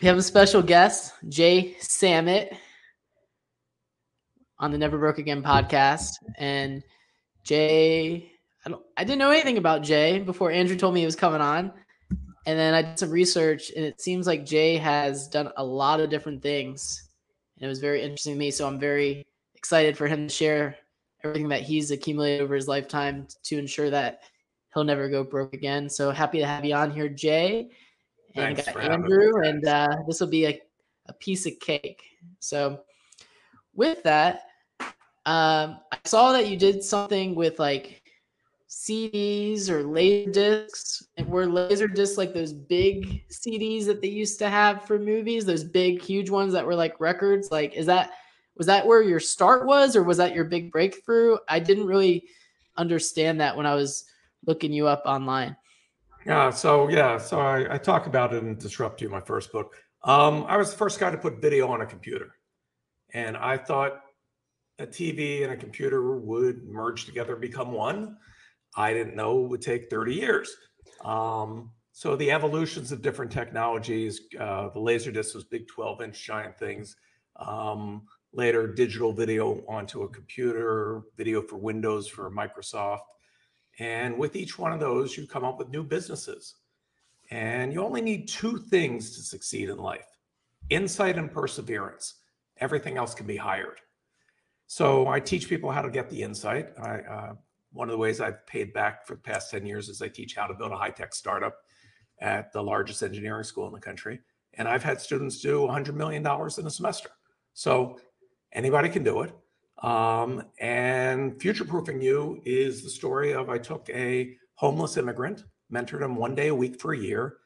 We have a special guest, Jay Samit, on the Never Broke Again podcast. And Jay, I, don't, I didn't know anything about Jay before Andrew told me he was coming on. And then I did some research, and it seems like Jay has done a lot of different things. And it was very interesting to me. So I'm very excited for him to share everything that he's accumulated over his lifetime to ensure that he'll never go broke again. So happy to have you on here, Jay and Thanks got Andrew, and uh, this will be a, a piece of cake. So, with that, um, I saw that you did something with like CDs or laser discs. And were laser discs like those big CDs that they used to have for movies? Those big, huge ones that were like records. Like, is that was that where your start was, or was that your big breakthrough? I didn't really understand that when I was looking you up online. Yeah, so yeah, so I, I, talk about it in Disrupt You, my first book. Um, I was the first guy to put video on a computer, and I thought a TV and a computer would merge together and become one. I didn't know it would take 30 years. Um, so the evolutions of different technologies, uh, the Laserdisc was big 12 inch giant things. Um, later, digital video onto a computer, video for Windows for Microsoft. And with each one of those, you come up with new businesses. And you only need two things to succeed in life insight and perseverance. Everything else can be hired. So I teach people how to get the insight. I, uh, one of the ways I've paid back for the past 10 years is I teach how to build a high tech startup at the largest engineering school in the country. And I've had students do $100 million in a semester. So anybody can do it. Um, and future proofing you is the story of I took a homeless immigrant, mentored him one day a week for a year.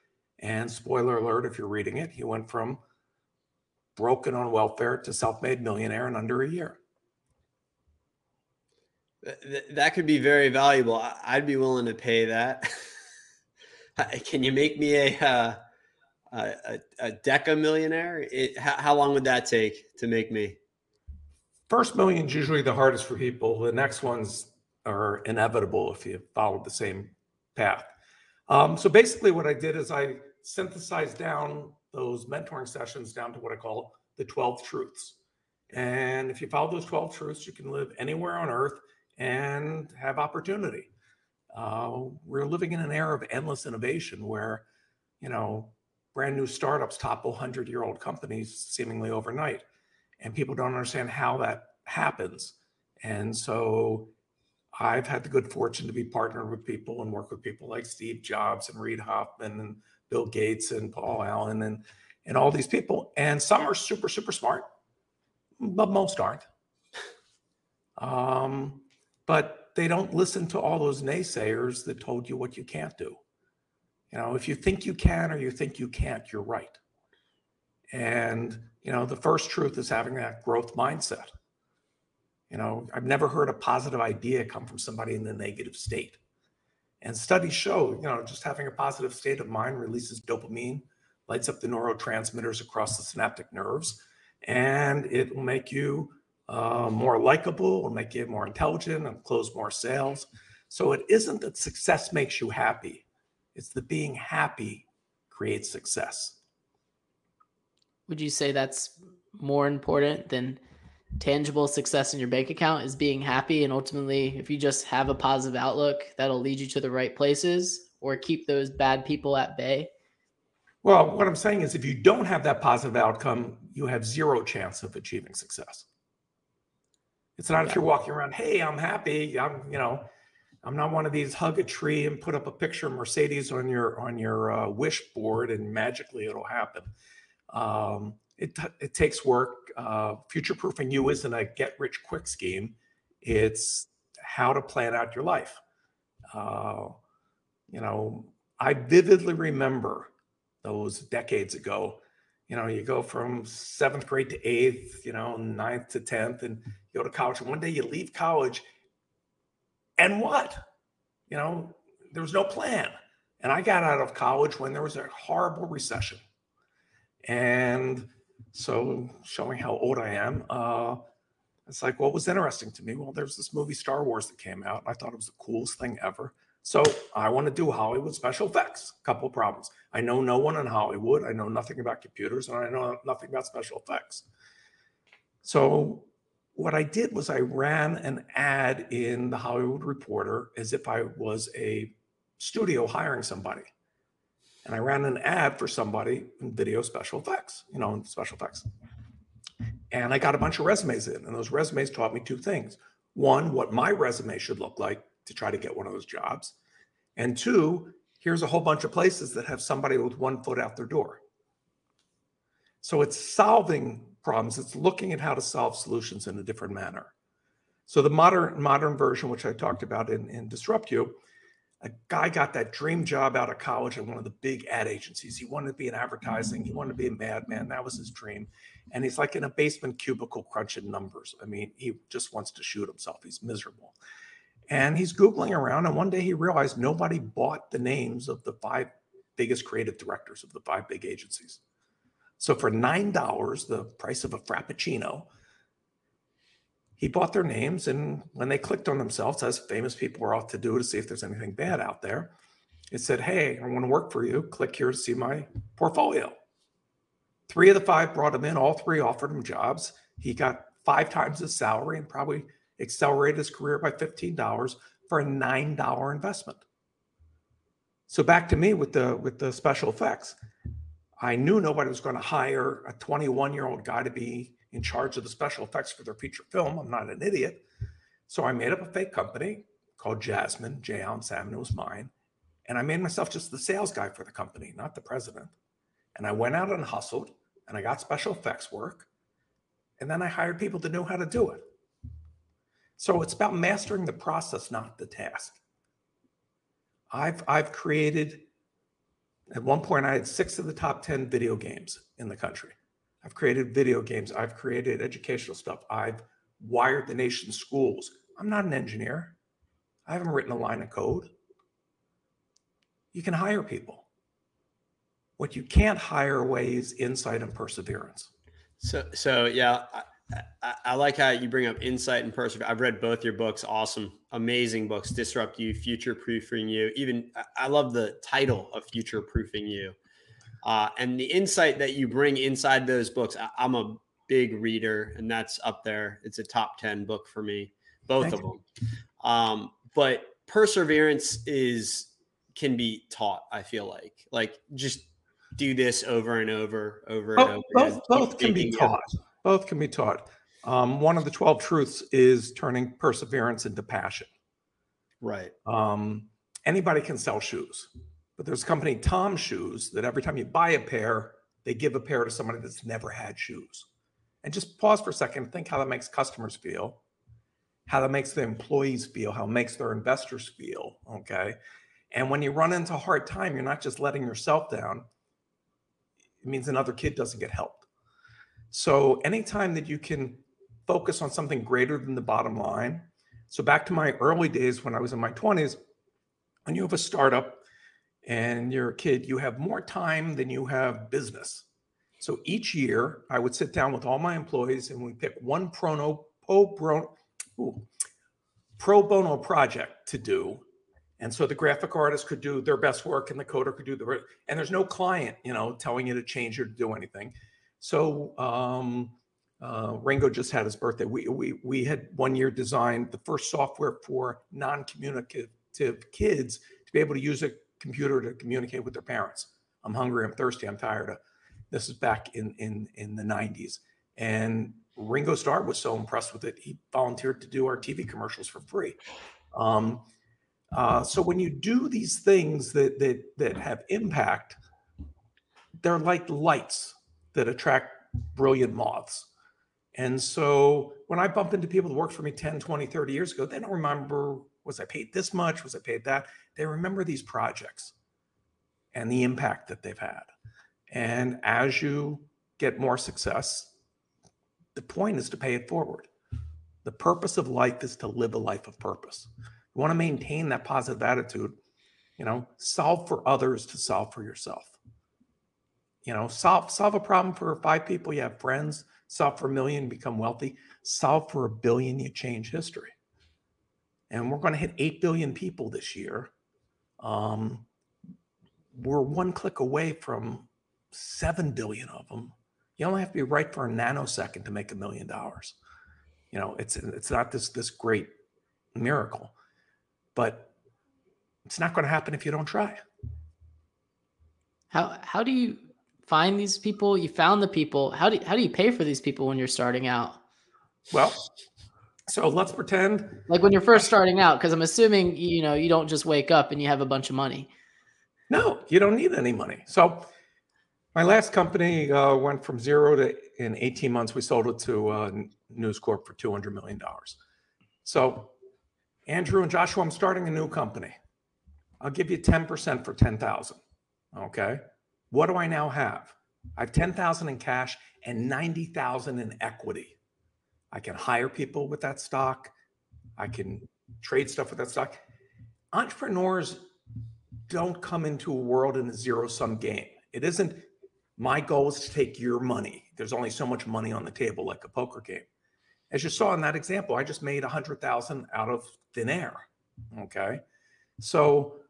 And spoiler alert, if you're reading it, he went from broken on welfare to self made millionaire in under a year. That could be very valuable. I'd be willing to pay that. Can you make me a uh, a, a deca millionaire? It, how, how long would that take to make me? First million is usually the hardest for people. The next ones are inevitable if you follow the same path. Um, so basically, what I did is I synthesized down those mentoring sessions down to what I call the 12 truths. And if you follow those 12 truths, you can live anywhere on earth and have opportunity. Uh, we're living in an era of endless innovation where, you know, brand new startups topple 100 year old companies seemingly overnight and people don't understand how that happens. And so I've had the good fortune to be partnered with people and work with people like Steve Jobs and Reid Hoffman and Bill Gates and Paul Allen and and all these people. And some are super super smart, but most aren't. Um, but they don't listen to all those naysayers that told you what you can't do. You know, if you think you can or you think you can't, you're right. And, you know, the first truth is having that growth mindset. You know, I've never heard a positive idea come from somebody in the negative state. And studies show, you know, just having a positive state of mind releases dopamine, lights up the neurotransmitters across the synaptic nerves, and it will make you uh, more likable, will make you more intelligent, and close more sales. So it isn't that success makes you happy; it's that being happy creates success would you say that's more important than tangible success in your bank account is being happy and ultimately if you just have a positive outlook that'll lead you to the right places or keep those bad people at bay? Well what i'm saying is if you don't have that positive outcome you have zero chance of achieving success. It's not yeah. if you're walking around hey i'm happy. I'm you know i'm not one of these hug a tree and put up a picture of mercedes on your on your uh, wish board and magically it'll happen um, it, it takes work. Uh, Future proofing you isn't a get rich quick scheme. It's how to plan out your life. Uh, you know, I vividly remember those decades ago. You know, you go from seventh grade to eighth, you know, ninth to 10th, and you go to college. And one day you leave college, and what? You know, there was no plan. And I got out of college when there was a horrible recession. And so, showing how old I am, uh, it's like, what was interesting to me? Well, there's this movie Star Wars that came out. I thought it was the coolest thing ever. So I want to do Hollywood special effects. Couple of problems. I know no one in Hollywood. I know nothing about computers, and I know nothing about special effects. So what I did was I ran an ad in the Hollywood Reporter as if I was a studio hiring somebody. And I ran an ad for somebody in video special effects, you know, in special effects. And I got a bunch of resumes in, and those resumes taught me two things. One, what my resume should look like to try to get one of those jobs. And two, here's a whole bunch of places that have somebody with one foot out their door. So it's solving problems. It's looking at how to solve solutions in a different manner. So the modern modern version, which I talked about in, in Disrupt You, a guy got that dream job out of college at one of the big ad agencies. He wanted to be in advertising. He wanted to be a madman. That was his dream. And he's like in a basement cubicle crunching numbers. I mean, he just wants to shoot himself. He's miserable. And he's Googling around. And one day he realized nobody bought the names of the five biggest creative directors of the five big agencies. So for $9, the price of a Frappuccino, he bought their names. And when they clicked on themselves, as famous people were off to do to see if there's anything bad out there, it said, Hey, I want to work for you. Click here to see my portfolio. Three of the five brought him in. All three offered him jobs. He got five times his salary and probably accelerated his career by $15 for a $9 investment. So back to me with the with the special effects. I knew nobody was going to hire a 21 year old guy to be in charge of the special effects for their feature film. I'm not an idiot. So I made up a fake company called Jasmine. J. Allen Salmon was mine. And I made myself just the sales guy for the company, not the president. And I went out and hustled and I got special effects work. And then I hired people to know how to do it. So it's about mastering the process, not the task. I've I've created at one point, I had six of the top 10 video games in the country. I've created video games. I've created educational stuff. I've wired the nation's schools. I'm not an engineer. I haven't written a line of code. You can hire people. What you can't hire away is insight and perseverance. So, so yeah, I, I, like how you bring up insight and perseverance. I've read both your books. Awesome, amazing books. Disrupt You, Future Proofing You. Even I love the title of Future Proofing You, uh, and the insight that you bring inside those books. I, am a big reader, and that's up there. It's a top ten book for me, both Thank of them. Um, but perseverance is can be taught. I feel like like just do this over and over, over and over. Both, both can be taught. Both can be taught. Um, one of the 12 truths is turning perseverance into passion. Right. Um, anybody can sell shoes, but there's a company, TOMS Shoes, that every time you buy a pair, they give a pair to somebody that's never had shoes. And just pause for a second, and think how that makes customers feel, how that makes the employees feel, how it makes their investors feel. Okay. And when you run into a hard time, you're not just letting yourself down. It means another kid doesn't get help. So anytime that you can focus on something greater than the bottom line. So back to my early days when I was in my 20s, when you have a startup and you're a kid, you have more time than you have business. So each year I would sit down with all my employees and we pick one prono, pro, pro, ooh, pro bono project to do. And so the graphic artist could do their best work and the coder could do the, and there's no client, you know, telling you to change or to do anything. So um, uh, Ringo just had his birthday. We, we, we had one year designed the first software for non-communicative kids to be able to use a computer to communicate with their parents. I'm hungry, I'm thirsty, I'm tired. This is back in, in, in the 90s. And Ringo Starr was so impressed with it, he volunteered to do our TV commercials for free. Um, uh, so when you do these things that, that, that have impact, they're like lights that attract brilliant moths. And so when I bump into people that worked for me 10, 20, 30 years ago, they don't remember was I paid this much? Was I paid that? They remember these projects and the impact that they've had. And as you get more success, the point is to pay it forward. The purpose of life is to live a life of purpose. You want to maintain that positive attitude, you know, solve for others to solve for yourself you know solve solve a problem for five people you have friends solve for a million become wealthy solve for a billion you change history and we're going to hit 8 billion people this year Um, we're one click away from 7 billion of them. You only have to be right for a nanosecond to make a million dollars. You know, it's it's not this this great miracle, but it's not going to happen if you don't try. How how do you find these people? You found the people. How do how do you pay for these people when you're starting out? Well, so let's pretend like when you're first starting out, because I'm assuming you know you don't just wake up and you have a bunch of money. No, you don't need any money. So my last company uh, went from zero to in 18 months. We sold it to uh, News Corp for 200 million dollars. So Andrew and Joshua, I'm starting a new company. I'll give you 10% for 10,000. Okay. What do I now have? I have 10,000 in cash and 90,000 in equity. I can hire people with that stock. I can trade stuff with that stock. Entrepreneurs don't come into a world in a zero sum game. It isn't my goal is to take your money. There's only so much money on the table, like a poker game. As you saw in that example, I just made a hundred thousand out of thin air. Okay. So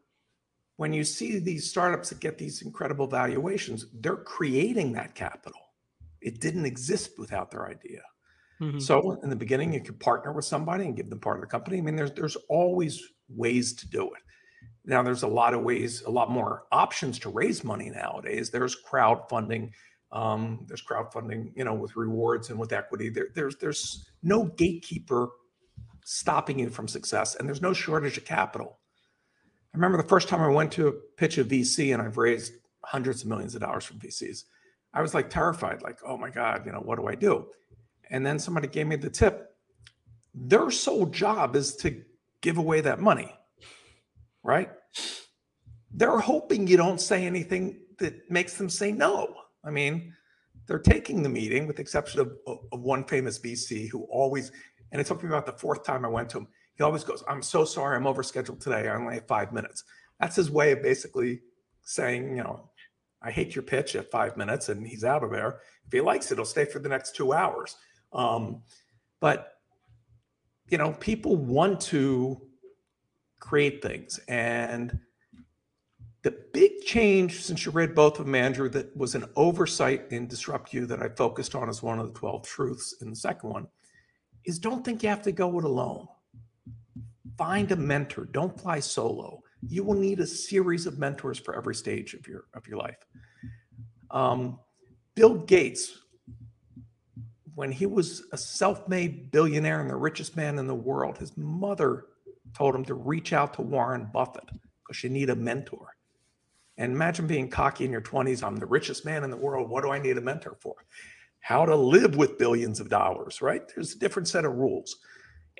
when you see these startups that get these incredible valuations, they're creating that capital. It didn't exist without their idea. Mm-hmm. So in the beginning, you could partner with somebody and give them part of the company. I mean, there's there's always ways to do it. Now there's a lot of ways, a lot more options to raise money nowadays. There's crowdfunding. Um, there's crowdfunding, you know, with rewards and with equity. There, there's there's no gatekeeper stopping you from success, and there's no shortage of capital. I remember the first time I went to pitch a VC and I've raised hundreds of millions of dollars from VCs. I was like terrified, like, oh my God, you know, what do I do? And then somebody gave me the tip. Their sole job is to give away that money, right? They're hoping you don't say anything that makes them say no. I mean, they're taking the meeting with the exception of, of one famous VC who always, and it took me about the fourth time I went to him he always goes, I'm so sorry, I'm overscheduled today. I only have five minutes. That's his way of basically saying, you know, I hate your pitch at five minutes and he's out of there. If he likes it, he'll stay for the next two hours. Um, but, you know, people want to create things. And the big change since you read both of them, Andrew, that was an oversight in Disrupt You that I focused on as one of the 12 truths in the second one is don't think you have to go it alone. Find a mentor. Don't fly solo. You will need a series of mentors for every stage of your of your life. Um, Bill Gates, when he was a self-made billionaire and the richest man in the world, his mother told him to reach out to Warren Buffett because you need a mentor. And imagine being cocky in your 20s. I'm the richest man in the world. What do I need a mentor for? How to live with billions of dollars, right? There's a different set of rules.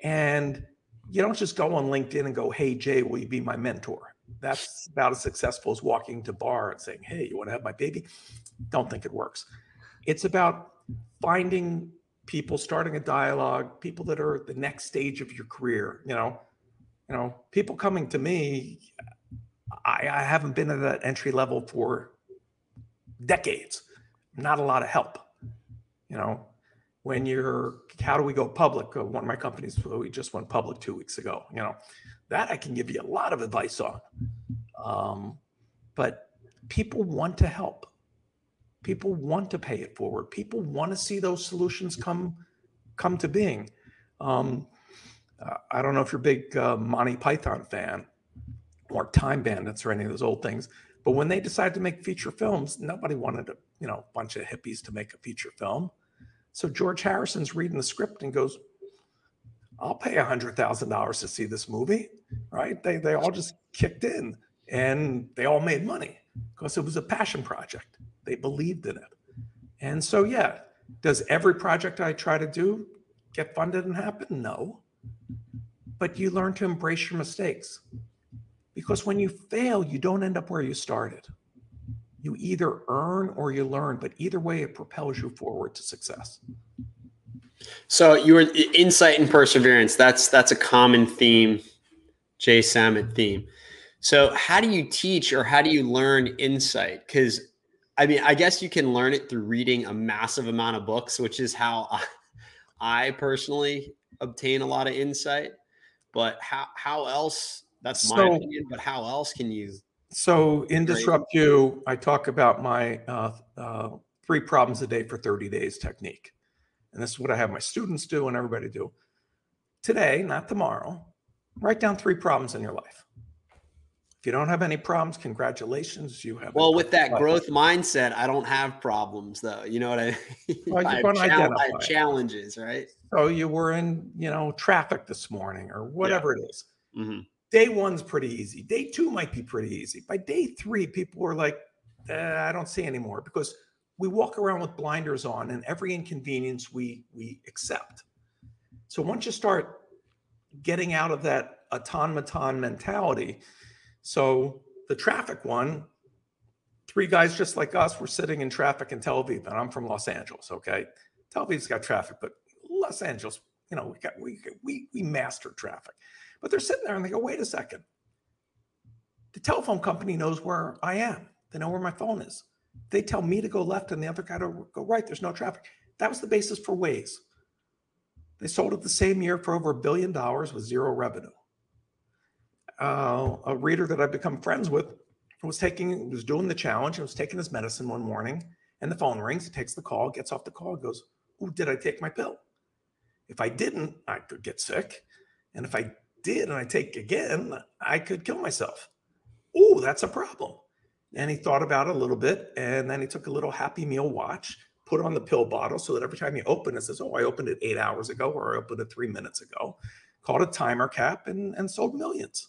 And you don't just go on LinkedIn and go, Hey, Jay, will you be my mentor? That's about as successful as walking to bar and saying, Hey, you want to have my baby? Don't think it works. It's about finding people, starting a dialogue, people that are the next stage of your career. You know, you know, people coming to me, I, I haven't been at that entry level for decades. Not a lot of help. You know, when you're how do we go public uh, one of my companies we just went public two weeks ago you know that i can give you a lot of advice on um, but people want to help people want to pay it forward people want to see those solutions come come to being um, i don't know if you're a big uh, monty python fan or time bandits or any of those old things but when they decided to make feature films nobody wanted a you know bunch of hippies to make a feature film so George Harrison's reading the script and goes, I'll pay a hundred thousand dollars to see this movie, right? They they all just kicked in and they all made money because it was a passion project. They believed in it. And so yeah, does every project I try to do get funded and happen? No. But you learn to embrace your mistakes. Because when you fail, you don't end up where you started you either earn or you learn, but either way, it propels you forward to success. So you were insight and perseverance. That's that's a common theme, Jay Samit theme. So how do you teach or how do you learn insight? Because I mean, I guess you can learn it through reading a massive amount of books, which is how I personally obtain a lot of insight. But how how else That's my So- opinion, but how else can you? So in Disrupt You, I talk about my uh, uh, three problems a day for 30 days technique. And this is what I have my students do and everybody do. Today, not tomorrow, write down three problems in your life. If you don't have any problems, congratulations. You have Well, with that life. growth mindset, I don't have problems though. You know what I mean? Well, you I, have chal- I have identify. challenges, right? So you were in, you know, traffic this morning or whatever it is. hmm Day one's pretty easy. Day two might be pretty easy. By day three, people were like, "Eh, I don't see anymore because we walk around with blinders on and every inconvenience we we accept. So once you start getting out of that automaton mentality, so the traffic one, three guys just like us were sitting in traffic in Tel Aviv, and I'm from Los Angeles. Okay, Tel Aviv's got traffic, but Los Angeles, you know, we got we we we master traffic. But they're sitting there and they go, wait a second. The telephone company knows where I am. They know where my phone is. They tell me to go left and the other guy to go right. There's no traffic. That was the basis for Waze. They sold it the same year for over a billion dollars with zero revenue. Uh, a reader that I've become friends with was taking, was doing the challenge and was taking his medicine one morning, and the phone rings. He takes the call, gets off the call, goes, "Oh, did I take my pill? If I didn't, I could get sick, and if I did and I take again, I could kill myself. Oh, that's a problem." And he thought about it a little bit, and then he took a little Happy Meal watch, put on the pill bottle, so that every time you open it, it says, "Oh, I opened it eight hours ago," or "I opened it three minutes ago." Called a timer cap and and sold millions.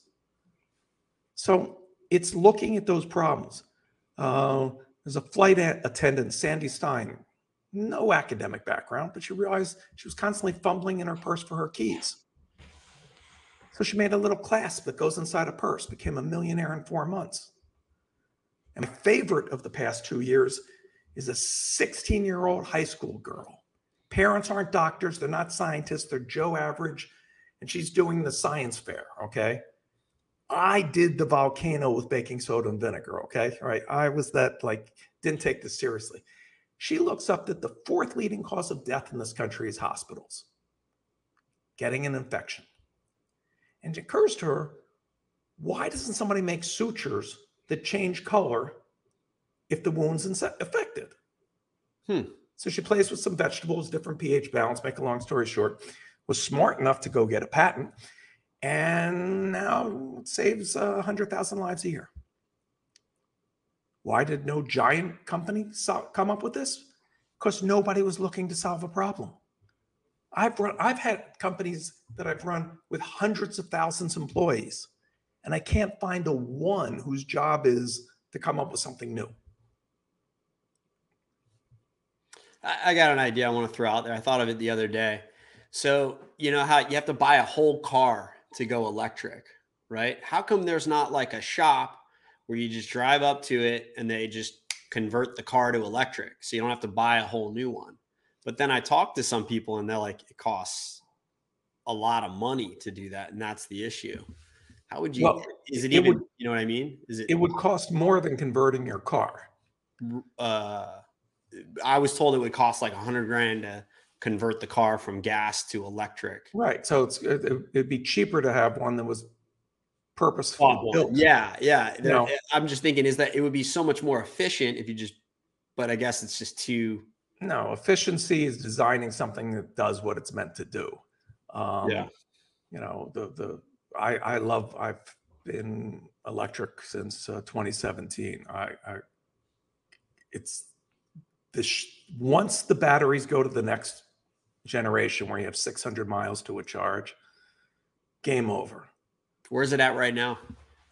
So it's looking at those problems. Uh, there's a flight attendant, Sandy Stein, no academic background, but she realized she was constantly fumbling in her purse for her keys. So she made a little clasp that goes inside a purse, became a millionaire in four months. And my favorite of the past two years is a 16 year old high school girl. Parents aren't doctors, they're not scientists, they're Joe average, and she's doing the science fair. Okay. I did the volcano with baking soda and vinegar. Okay. All right. I was that, like, didn't take this seriously. She looks up that the fourth leading cause of death in this country is hospitals, getting an infection. And it occurs to her, why doesn't somebody make sutures that change color if the wound's affected? Hmm. So she plays with some vegetables, different pH balance. Make a long story short, was smart enough to go get a patent, and now saves uh, a hundred thousand lives a year. Why did no giant company come up with this? Because nobody was looking to solve a problem. I've run, I've had companies that I've run with hundreds of thousands of employees, and I can't find a one whose job is to come up with something new. I got an idea I want to throw out there. I thought of it the other day. So, you know how you have to buy a whole car to go electric, right? How come there's not like a shop where you just drive up to it and they just convert the car to electric so you don't have to buy a whole new one? But then I talked to some people and they're like, it costs a lot of money to do that. And that's the issue. How would you, Well, is it it even, would- you know what I mean? Is it, It would cost more than converting your car. uh, I was told it would cost like a hundred grand to convert the car from gas to electric. Right. So it's it, it'd be cheaper to have one that was purposefully Bought built. Yeah, yeah. There- No. I'm just thinking is that it would be so much more efficient if you just, but I guess it's just too. No, efficiency is designing something that does what it's meant to do. Um, Yeah. You know, the the I I love. I've been electric since uh, 2017. I, I it's the sh- once the batteries go to the next generation where you have 600 miles to a charge, game over. Where's it at right now?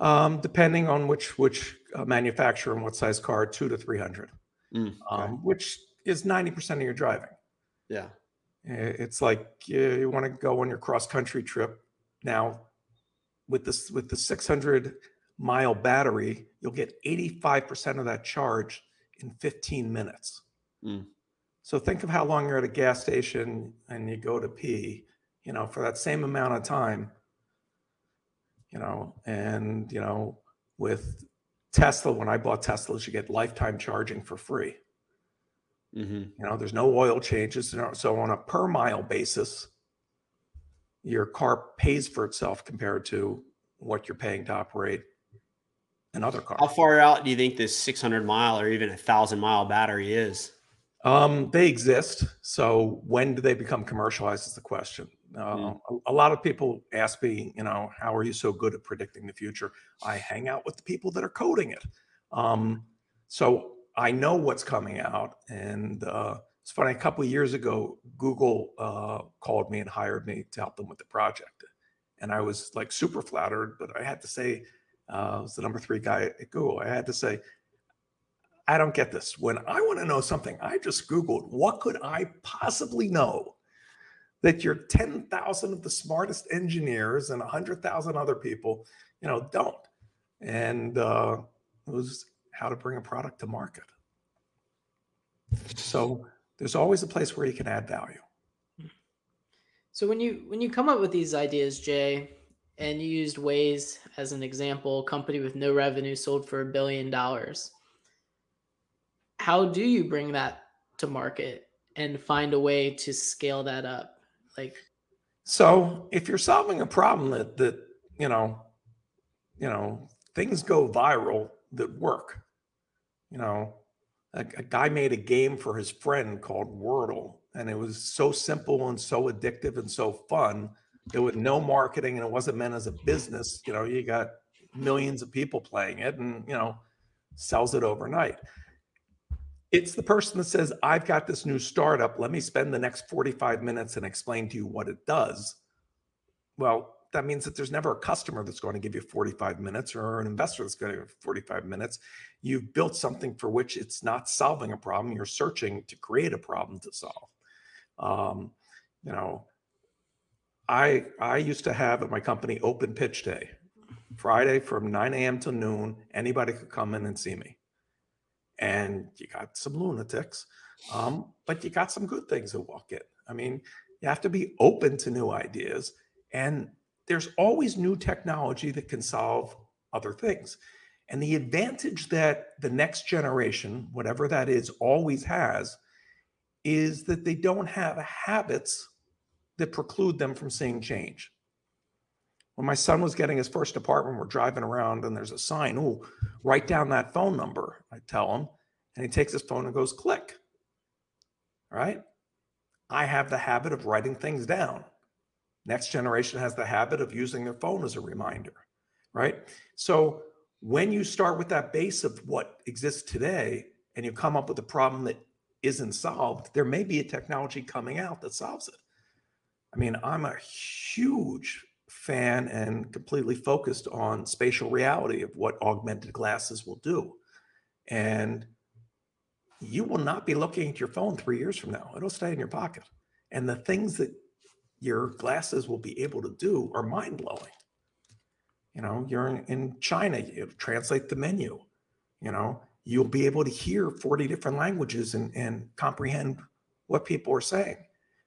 Um, depending on which which uh, manufacturer and what size car, two to 300, Mm, okay. um, which is 90% of your driving. yeah. It's like you, you want to go on your cross country trip now with this with the 600 mile battery, you'll get 85% of that charge in 15 minutes. Mm. So think of how long you're at a gas station and you go to pee, you know, for that same amount of time, you know, and you know, with Tesla, when I bought Teslas, you get lifetime charging for free. hmm You know, there's no oil changes. So on a per mile basis, your car pays for itself compared to what you're paying to operate another car. How far out do you think this 600 mile or even a thousand mile battery is? Um, they exist. So when do they become commercialized is the question. Uh, Mm. a, a lot of people ask me, you know, how are you so good at predicting the future? I hang out with the people that are coding it. Um, so I know what's coming out. And uh, it's funny, a couple of years ago, Google uh, called me and hired me to help them with the project. And I was like super flattered, but I had to say, uh, I was the number three guy at Google. I had to say, I don't get this. When I want to know something, I just Googled, what could I possibly know that your 10,000 of the smartest engineers and 100,000 other people, you know, don't? And uh, it was how to bring a product to market. So there's always a place where you can add value. So when you when you come up with these ideas, Jay, and you used Waze as an example, company with no revenue sold for a billion dollars. How do you bring that to market and find a way to scale that up? Like So if you're solving a problem that that you know, you know, things go viral that work. You know, a, a guy made a game for his friend called Wordle, and it was so simple and so addictive and so fun. There was no marketing, and it wasn't meant as a business. You know, you got millions of people playing it, and you know, sells it overnight. It's the person that says, I've got this new startup. Let me spend the next 45 minutes and explain to you what it does. Well, that means that there's never a customer that's going to give you 45 minutes or an investor that's going to give you 45 minutes. You've built something for which it's not solving a problem. You're searching to create a problem to solve. Um, you know, I I used to have at my company open pitch day. Friday from 9 a.m. to noon, anybody could come in and see me and you got some lunatics, um, but you got some good things that walk in. I mean, you have to be open to new ideas, and there's always new technology that can solve other things. And the advantage that the next generation, whatever that is, always has is that they don't have habits that preclude them from seeing change. When my son was getting his first apartment, we're driving around and there's a sign, oh, write down that phone number. I tell him, and he takes his phone and goes click. Right. I have the habit of writing things down. Next generation has the habit of using their phone as a reminder. Right. So when you start with that base of what exists today and you come up with a problem that isn't solved, there may be a technology coming out that solves it. I mean, I'm a huge fan and completely focused on spatial reality of what augmented glasses will do. And you will not be looking at your phone three years from now. It'll stay in your pocket. And the things that your glasses will be able to do are mind blowing. You know, you're in, in China, you translate the menu. You know, you'll be able to hear 40 different languages and, and comprehend what people are saying.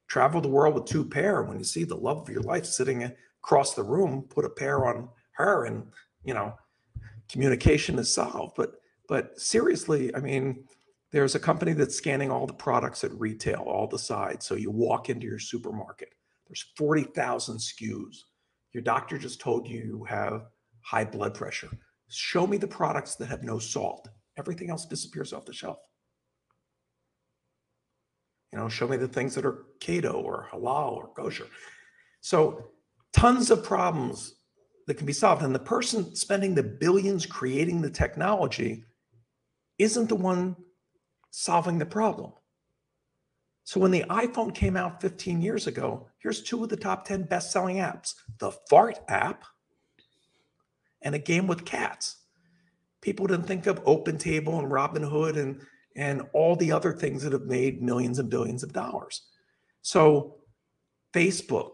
Travel the world with two pair. When you see the love of your life sitting across the room, put a pair on her, and you know, communication is solved. But but seriously, I mean, there's a company that's scanning all the products at retail, all the sides. So you walk into your supermarket, there's 40,000 SKUs. Your doctor just told you you have high blood pressure. Show me the products that have no salt. Everything else disappears off the shelf. You know, show me the things that are keto or halal or kosher. So, tons of problems that can be solved. And the person spending the billions creating the technology isn't the one solving the problem. So, when the iPhone came out 15 years ago, here's two of the top 10 best selling apps the Fart app and a game with cats. People didn't think of OpenTable and Robinhood and and all the other things that have made millions and billions of dollars. So, Facebook,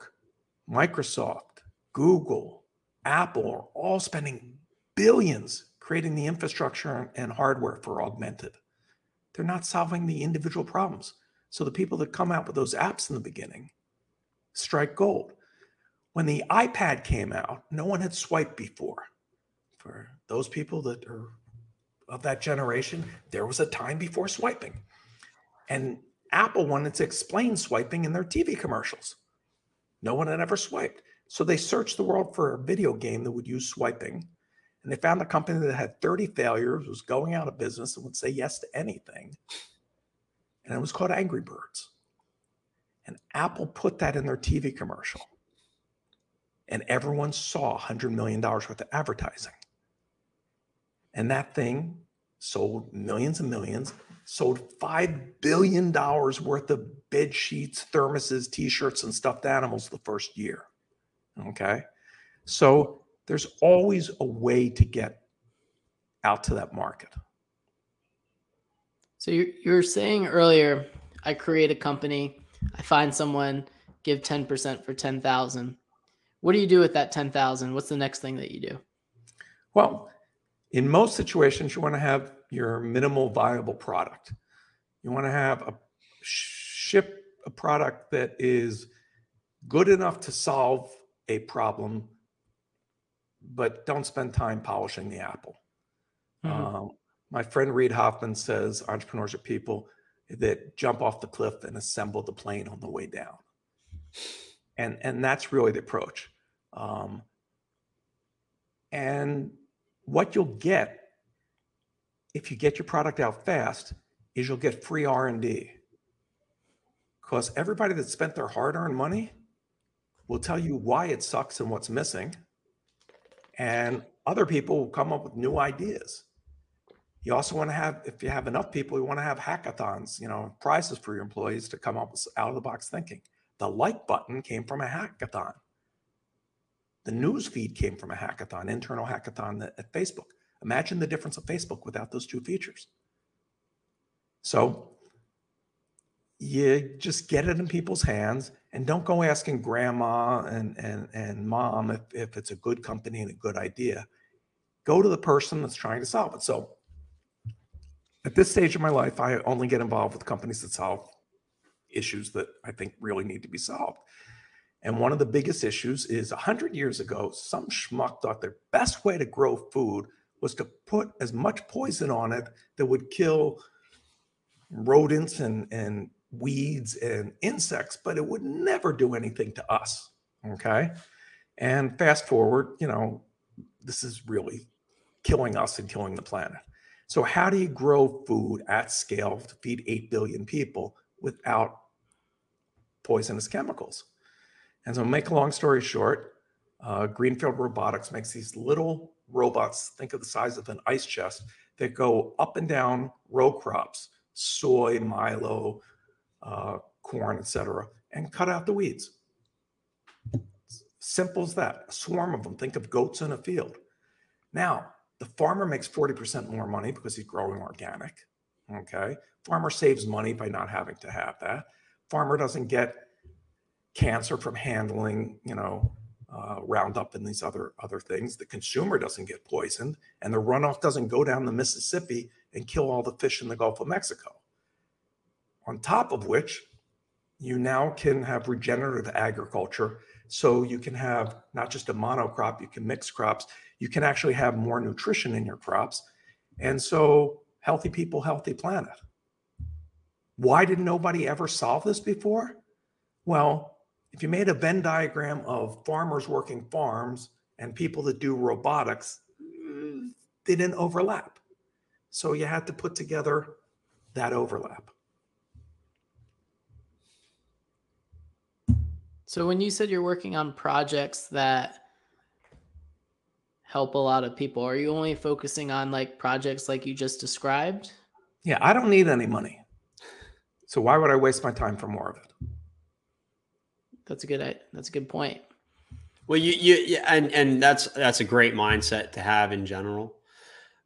Microsoft, Google, Apple are all spending billions creating the infrastructure and hardware for augmented. They're not solving the individual problems. So, the people that come out with those apps in the beginning strike gold. When the iPad came out, no one had swiped before. For those people that are of that generation, there was a time before swiping. And Apple wanted to explain swiping in their TV commercials. No one had ever swiped. So they searched the world for a video game that would use swiping. And they found a company that had 30 failures, was going out of business, and would say yes to anything. And it was called Angry Birds. And Apple put that in their TV commercial. And everyone saw $100 million worth of advertising. And that thing sold millions and millions, sold $5 billion worth of bed sheets, thermoses, t shirts, and stuffed animals the first year. Okay. So there's always a way to get out to that market. So you you were saying earlier, I create a company, I find someone, give 10% for 10,000. What do you do with that 10,000? What's the next thing that you do? Well, in most situations, you want to have your minimal viable product. You want to have a ship a product that is good enough to solve a problem, but don't spend time polishing the apple. Mm-hmm. Um, my friend Reid Hoffman says entrepreneurs are people that jump off the cliff and assemble the plane on the way down. And, and that's really the approach. Um, and what you'll get if you get your product out fast is you'll get free r&d because everybody that spent their hard-earned money will tell you why it sucks and what's missing and other people will come up with new ideas. You also want to have if you have enough people you want to have hackathons you know prizes for your employees to come up with out of the box thinking. The like button came from a hackathon. The news feed came from a hackathon internal hackathon at facebook Imagine the difference of Facebook without those two features. So you just get it in people's hands and don't go asking grandma and, and, and mom if, if it's a good company and a good idea. Go to the person that's trying to solve it. So at this stage of my life, I only get involved with companies that solve issues that I think really need to be solved. And one of the biggest issues is 100 years ago, some schmuck thought the best way to grow food was to put as much poison on it that would kill rodents and, and weeds and insects, but it would never do anything to us. Okay. And fast forward, you know, this is really killing us and killing the planet. So, how do you grow food at scale to feed 8 billion people without poisonous chemicals? And so, make a long story short, uh, Greenfield Robotics makes these little robots, think of the size of an ice chest, that go up and down row crops, soy, milo, uh, corn, etc., and cut out the weeds. Simple as that. A swarm of them. Think of goats in a field. Now, the farmer makes 40% more money because he's growing organic. Okay. Farmer saves money by not having to have that. Farmer doesn't get cancer from handling, you know, uh, Roundup and these other other things. The consumer doesn't get poisoned, and the runoff doesn't go down the Mississippi and kill all the fish in the Gulf of Mexico. On top of which, you now can have regenerative agriculture, so you can have not just a monocrop, you can mix crops, you can actually have more nutrition in your crops, and so healthy people, healthy planet. Why did nobody ever solve this before? Well, if you made a Venn diagram of farmers working farms and people that do robotics, they didn't overlap. So you had to put together that overlap. So when you said you're working on projects that help a lot of people, are you only focusing on like projects like you just described? Yeah, I don't need any money. So why would I waste my time for more of it? That's a good that's a good point. Well, you you and and that's that's a great mindset to have in general.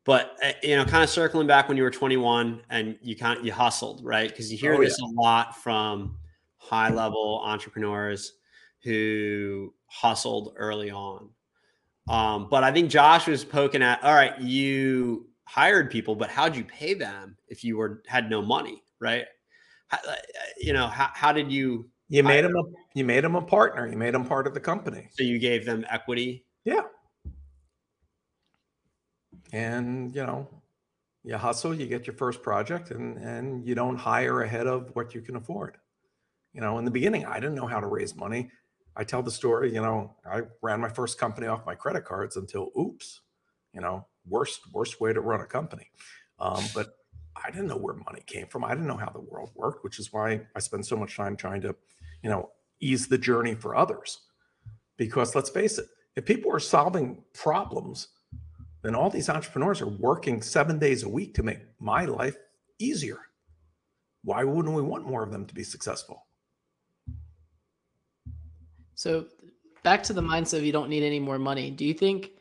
But uh, you know, kind of circling back when you were 21 and you kind of, you hustled, right? Because you hear oh, this yeah. a lot from high level entrepreneurs who hustled early on. Um, but I think Josh was poking at, all right, you hired people, but how'd you pay them if you were had no money, right? How, uh, you know, how, how did you you made him a you made him a partner. You made him part of the company. So you gave them equity. Yeah. And you know, you hustle, you get your first project, and and you don't hire ahead of what you can afford. You know, in the beginning, I didn't know how to raise money. I tell the story, you know, I ran my first company off my credit cards until oops, you know, worst, worst way to run a company. Um, but I didn't know where money came from. I didn't know how the world worked, which is why I spend so much time trying to, you know, ease the journey for others. Because let's face it, if people are solving problems, then all these entrepreneurs are working seven days a week to make my life easier. Why wouldn't we want more of them to be successful? So back to the mindset of you don't need any more money. Do you think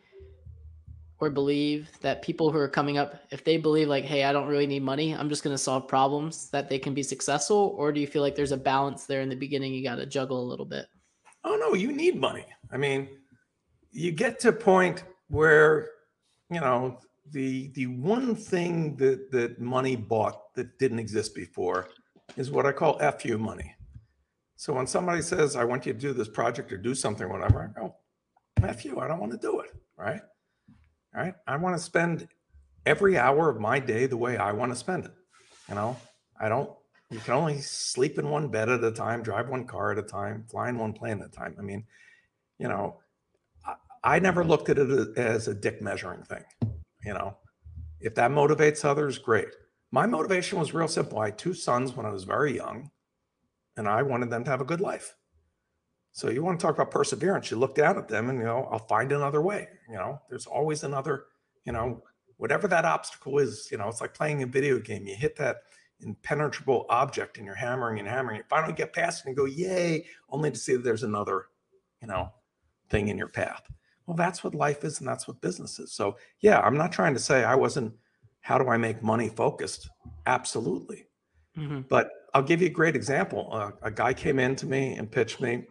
or believe that people who are coming up, if they believe like, hey, I don't really need money, I'm just going to solve problems, that they can be successful? Or do you feel like there's a balance there in the beginning? You got to juggle a little bit. Oh no, you need money. I mean, you get to a point where, you know, the the one thing that that money bought that didn't exist before is what I call FU money. So when somebody says, I want you to do this project or do something, whatever, I go, F you, I don't want to do it. Right. Right. I want to spend every hour of my day the way I want to spend it. You know, I don't, you can only sleep in one bed at a time, drive one car at a time, fly in one plane at a time. I mean, you know, I, I never looked at it as a dick measuring thing. You know, if that motivates others, great. My motivation was real simple. I had two sons when I was very young and I wanted them to have a good life. So you want to talk about perseverance, you look down at them and you know, I'll find another way. You know, there's always another, you know, whatever that obstacle is, you know, it's like playing a video game. You hit that impenetrable object and you're hammering and hammering. You finally get past it and go, yay, only to see that there's another, you know, thing in your path. Well, that's what life is and that's what business is. So yeah, I'm not trying to say I wasn't how do I make money focused? Absolutely. Mm-hmm. But I'll give you a great example. Uh, a guy came in to me and pitched me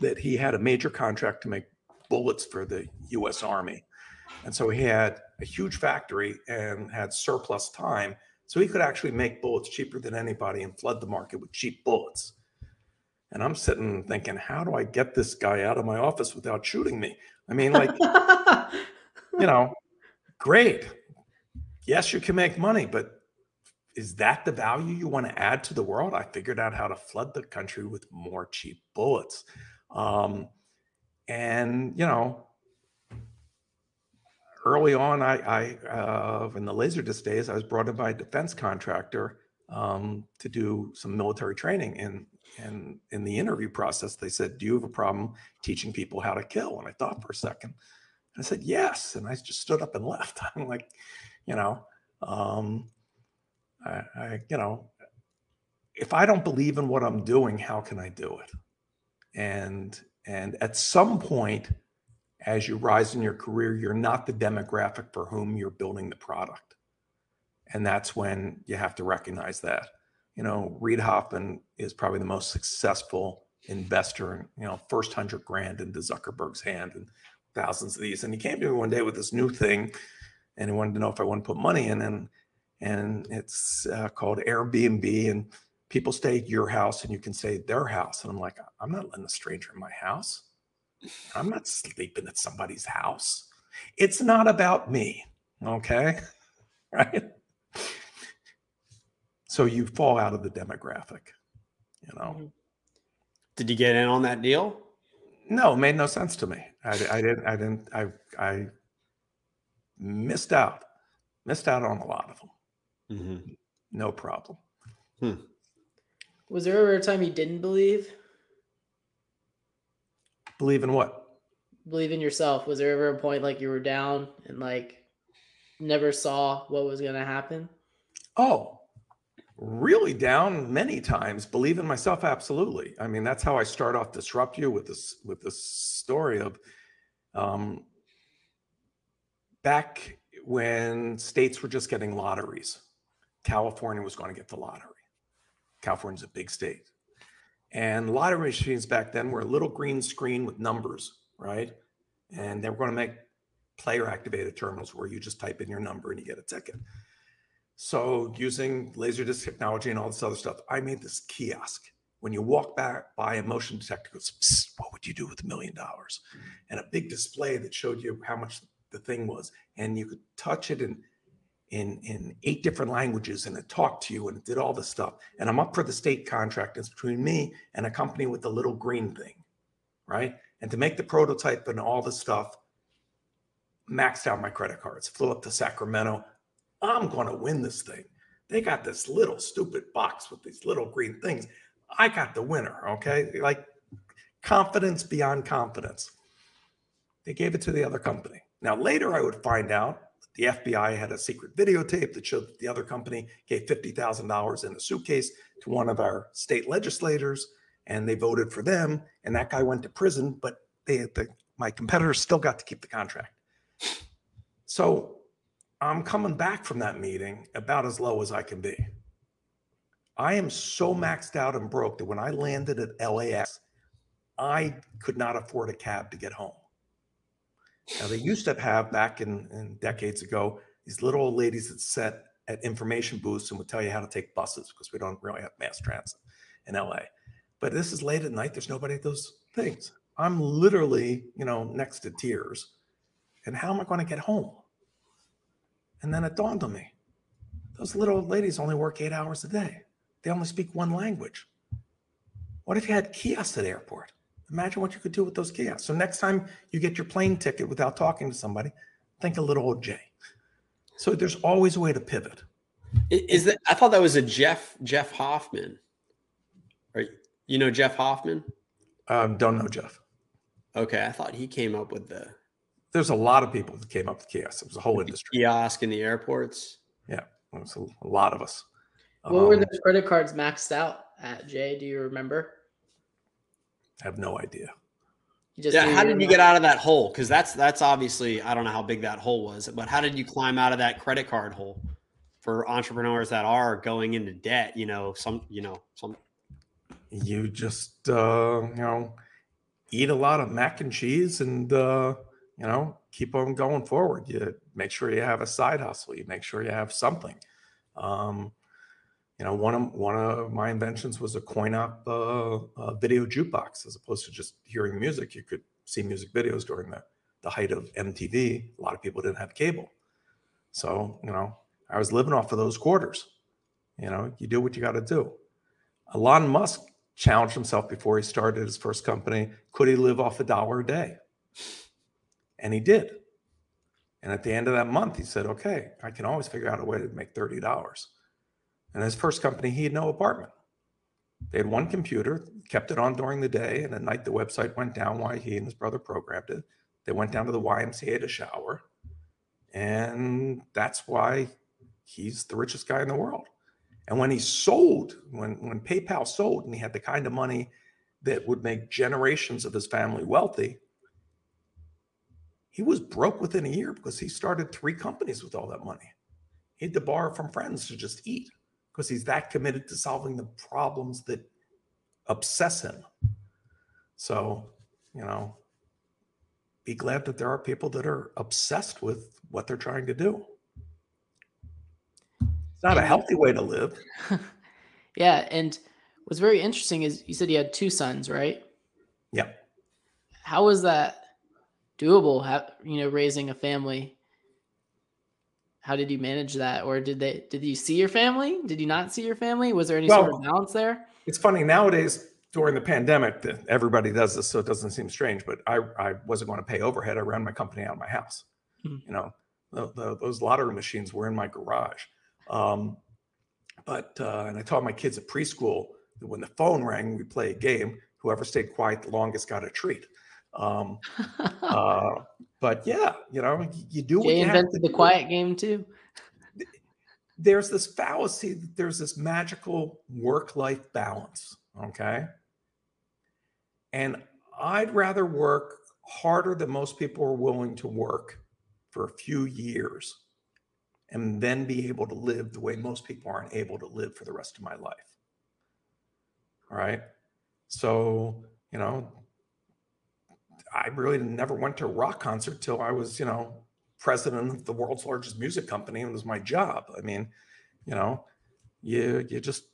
that he had a major contract to make bullets for the US Army. And so he had a huge factory and had surplus time. So he could actually make bullets cheaper than anybody and flood the market with cheap bullets. And I'm sitting thinking, how do I get this guy out of my office without shooting me? I mean, like, you know, great. Yes, you can make money, but is that the value you want to add to the world? I figured out how to flood the country with more cheap bullets. Um, and, you know, early on, I, I uh, in the Laserdisc days, I was brought in by a defense contractor um, to do some military training. And, and in the interview process, they said, Do you have a problem teaching people how to kill? And I thought for a second. I said, Yes. And I just stood up and left. I'm like, you know, um, I, I, you know, if I don't believe in what I'm doing, how can I do it? And and at some point, as you rise in your career, you're not the demographic for whom you're building the product. And that's when you have to recognize that. You know, Reid Hoffman is probably the most successful investor and, you know, first hundred grand into Zuckerberg's hand and thousands of these. And he came to me one day with this new thing and he wanted to know if I want to put money in. And and it's uh, called Airbnb. And people stay at your house and you can stay at their house. And I'm like, I'm not letting a stranger in my house. I'm not sleeping at somebody's house. It's not about me. Okay. Right. So you fall out of the demographic, you know. Mm-hmm. Did you get in on that deal? No, it made no sense to me. I, I didn't, I didn't, I, I missed out, missed out on a lot of them. Mm-hmm. No problem. Hmm. Was there ever a time you didn't believe? Believe in what? Believe in yourself. Was there ever a point like you were down and like never saw what was going to happen? Oh, really down many times. Believe in myself, absolutely. I mean, that's how I start off disrupt you with this with this story of um, back when states were just getting lotteries California was going to get the lottery. California's a big state. And lottery machines back then were a little green screen with numbers, right? And they were going to make player activated terminals where you just type in your number and you get a ticket. So using laserdisc technology and all this other stuff, I made this kiosk. When you walk back by a motion detector goes, what would you do with a million dollars? And a big display that showed you how much the thing was. And you could touch it and in in eight different languages and it talked to you and it did all this stuff. And I'm up for the state contract. It's between me and a company with the little green thing. right? And to make the prototype and all the stuff, maxed out my credit cards, flew up to Sacramento. I'm going to win this thing. They got this little stupid box with these little green things. I got the winner. Okay. Like confidence beyond confidence. They gave it to the other company. Now, later I would find out the FBI had a secret videotape that showed that the other company gave $50,000 in a suitcase to one of our state legislators and they voted for them. And that guy went to prison, but they, the, my competitors still got to keep the contract. So I'm coming back from that meeting about as low as I can be. I am so maxed out and broke that when I landed at LAX, I could not afford a cab to get home. Now they used to have back in, in decades ago these little old ladies that sat at information booths and would tell you how to take buses because we don't really have mass transit in LA. But this is late at night. There's nobody at those things. I'm literally, you know, next to tears. And how am I going to get home? And then it dawned on me those little old ladies only work eight hours a day, they only speak one language. What if you had kiosks at the airport? Imagine what you could do with those kiosks. So next time you get your plane ticket without talking to somebody, think a little old Jay. So there's always a way to pivot. Is that I thought that was a Jeff Jeff Hoffman. Right? You know Jeff Hoffman? Um, don't know Jeff. Okay, I thought he came up with the There's a lot of people that came up with kiosks. It was a whole industry. kiosk in the airports. Yeah, it was a, a lot of us. What were Um, the credit cards maxed out at, Jay? Do you remember? I have no idea. Just Yeah, how did you get out of that hole? Because that's that's obviously I don't know how big that hole was, but how did you climb out of that credit card hole for entrepreneurs that are going into debt? You know, some you know some You just uh, you know eat a lot of mac and cheese and uh, you know keep on going forward. You make sure you have a side hustle. You make sure you have something. Um, you know, one of one of my inventions was a coin op uh, uh, video jukebox, as opposed to just hearing music. You could see music videos during the the height of MTV. A lot of people didn't have cable, so you know I was living off of those quarters. You know, you do what you got to do. Elon Musk challenged himself before he started his first company. Could he live off a dollar a day? And he did. And at the end of that month, he said, okay, I can always figure out a way to make $30. And his first company, he had no apartment. They had one computer, kept it on during the day, and at night the website went down while he and his brother programmed it. They went down to the YMCA to shower. And that's why he's the richest guy in the world. And when he sold, when, when PayPal sold, and he had the kind of money that would make generations of his family wealthy, he was broke within a year because he started three companies with all that money. He had to borrow from friends to just eat because he's that committed to solving the problems that obsess him. So, you know, be glad that there are people that are obsessed with what they're trying to do. It's not a healthy way to live. Yeah, and what's very interesting is you said you had two sons, right? Yeah. How was that doable? How, you know, raising a family. How did you manage that, or did they? Did you see your family? Did you not see your family? Was there any sort of balance there? It's funny nowadays during the pandemic that everybody does this, so it doesn't seem strange. But I, I wasn't going to pay overhead. I ran my company out of my house. Mhm. You know, the, the, those lottery machines were in my garage. Um, but uh, and I taught my kids at preschool that when the phone rang, we play a game. Whoever stayed quiet the longest got a treat. Um, uh, but yeah, you know, you, do what Jay have to invented the do quiet game too. there's this fallacy that there's this magical work life balance. Okay. And I'd rather work harder than most people are willing to work for a few years and then be able to live the way most people aren't able to live for the rest of my life. All right. So, you know, I really never went to a rock concert till I was, you know, president of the world's largest music company and it was my job. I mean, you know, you you just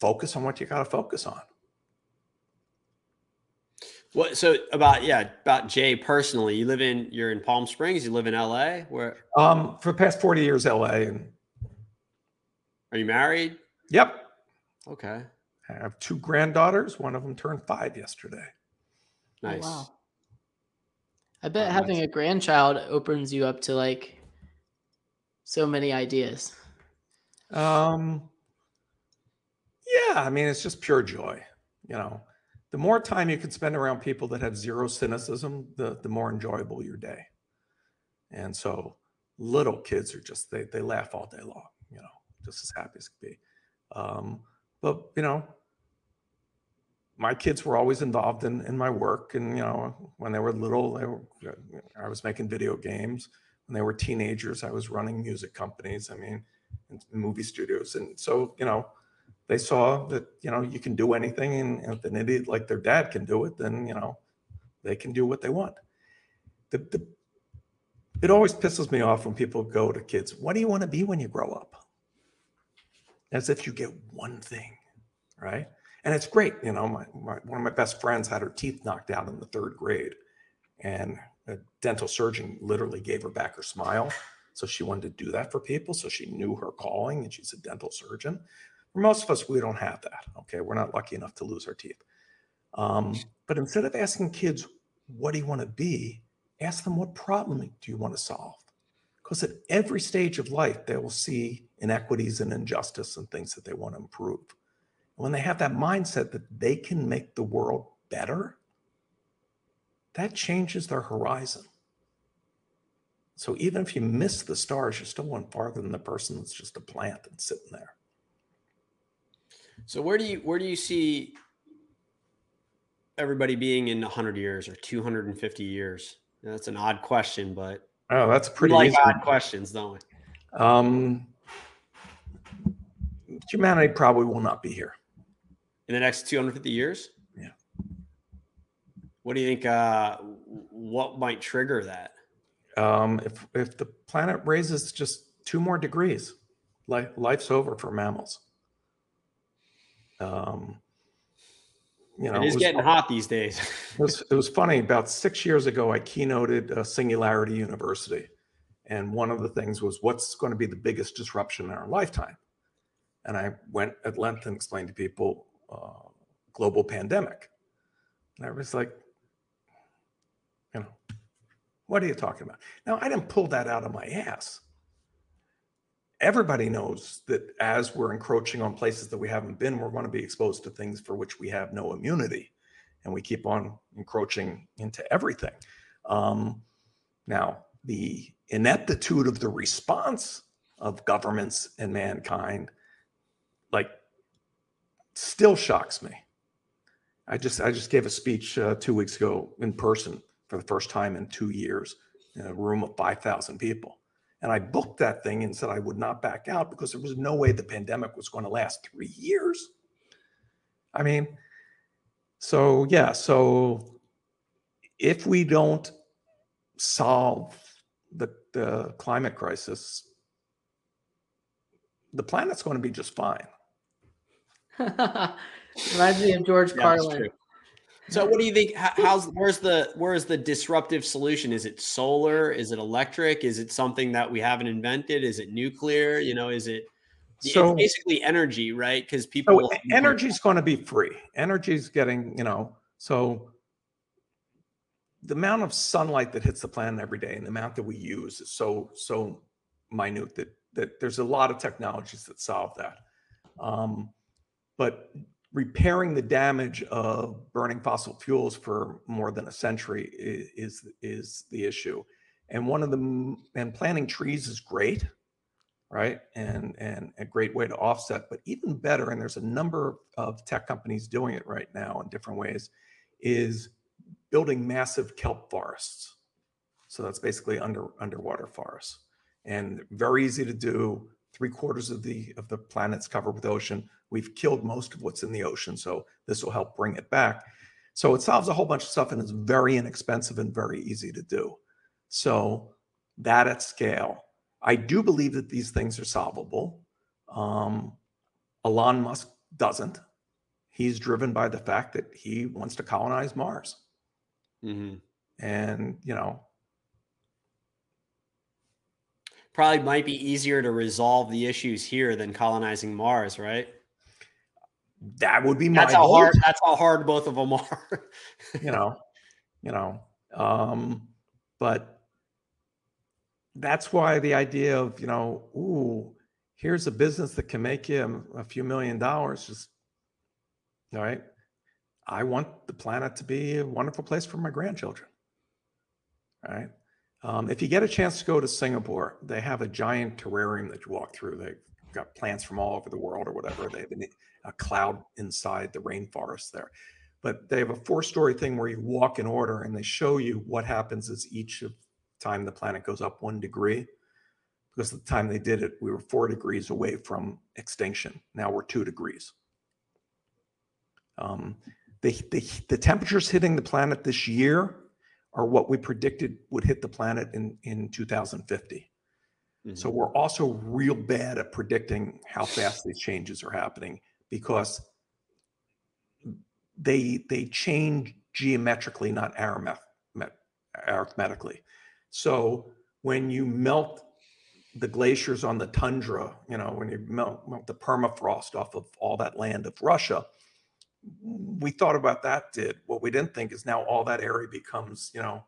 focus on what you got to focus on. what so about yeah about Jay personally. You live in you're in Palm Springs. You live in L.A. Where Um, for the past 40 years, LA, and are you married? yep, Okay. I have two granddaughters. One of them turned five yesterday. Nice. Oh, wow. I bet Oh, having nice. a grandchild opens you up to like so many ideas. Um, yeah, I mean, it's just pure joy. You know, the more time you can spend around people that have zero cynicism, the the more enjoyable your day. And so, little kids are just they they laugh all day long. You know, just as happy as can be. Um, but you know, my kids were always involved in in my work, and you know, when they were little, they were, I was making video games. When they were teenagers, I was running music companies. I mean, movie studios, and so you know, they saw that you know you can do anything, and, and if an idiot like their dad can do it, then you know, they can do what they want. The, the it always pisses me off when people go to kids, "What do you want to be when you grow up?" As if you get one thing, right? And it's great, you know. My, my one of my best friends had her teeth knocked out in the third grade, and a dental surgeon literally gave her back her smile. So she wanted to do that for people. So she knew her calling, and she's a dental surgeon. For most of us, we don't have that. Okay, we're not lucky enough to lose our teeth. Um, but instead of asking kids, "What do you want to be?" ask them, "What problem do you want to solve?" Because at every stage of life, they will see inequities and injustice and things that they want to improve. When they have that mindset that they can make the world better, that changes their horizon. So even if you miss the stars, you're still one farther than the person that's just a plant and sitting there. So where do you where do you see everybody being in 100 years or 250 years? That's an odd question, but Oh, that's pretty like easy. odd questions, don't we? Um, humanity probably will not be here. In the next 250 years? Yeah. What do you think uh what might trigger that? Um, if if the planet raises just two more degrees, life life's over for mammals. Um, you know, it is was- getting hot these days. It was, it was funny. About six years ago, I keynoted a Singularity University. And one of the things was what's going to be the biggest disruption in our lifetime? And I went at length and explained to people uh, global pandemic. And I was like, you know, what are you talking about? Now, I didn't pull that out of my ass. Everybody knows that as we're encroaching on places that we haven't been, we're going to be exposed to things for which we have no immunity and we keep on encroaching into everything. Um, now, the ineptitude of the response of governments and mankind, like, still shocks me. I just I just gave a speech uh, two weeks ago in person for the first time in two years in a room of five thousand people, and I booked that thing and said I would not back out because there was no way the pandemic was going to last three years. I mean, so yeah, so if we don't solve the the climate crisis, the planet's going to be just fine. Reminds me of George Yeah, that's Carlin. true. So what do you think? How's where's the where's the disruptive solution? Is it solar? Is it electric? Is it something that we haven't invented? Is it nuclear? You know, is it So- it's basically energy, right? Because people So energy is going to be free. Energy is getting, you know, so the amount of sunlight that hits the planet every day and the amount that we use is so so minute that that there's a lot of technologies that solve that. Um, but repairing the damage of burning fossil fuels for more than a century is is, the issue. And one of the and planting trees is great right? And and a great way to offset. But even better, and there's a number of tech companies doing it right now in different ways, is building massive kelp forests. So that's basically under underwater forests, and very easy to do. Three quarters of the of the planet's covered with ocean. We've killed most of what's in the ocean, so this will help bring it back. So it solves a whole bunch of stuff, and it's very inexpensive and very easy to do. So that at scale I do believe that these things are solvable. Um, Elon Musk doesn't. He's driven by the fact that he wants to colonize Mars. Mhm. And, you know, probably might be easier to resolve the issues here than colonizing Mars, right? That would be my That's how hope, hard. That's how hard both of them are. you know. you know. Um, but that's why the idea of, you know, ooh, here's a business that can make you a few million dollars, just all right. I want the planet to be a wonderful place for my grandchildren. All right. Um, if you get a chance to go to Singapore, they have a giant terrarium that you walk through. They've got plants from all over the world or whatever. They have a cloud inside the rainforest there. But they have a four story thing where you walk in order and they show you what happens as each of time the planet goes up one degree. Because at the time they did it, we were four degrees away from extinction. Now we're two degrees. Um, the, the, the temperatures hitting the planet this year are what we predicted would hit the planet in, in 2050. Mm-hmm. So we're also real bad at predicting how fast these changes are happening because they they change geometrically, not arithmetically. So when you melt the glaciers on the tundra, you know, when you melt, melt the permafrost off of all that land of Russia, we thought about that did. What we didn't think is now all that area becomes, you know,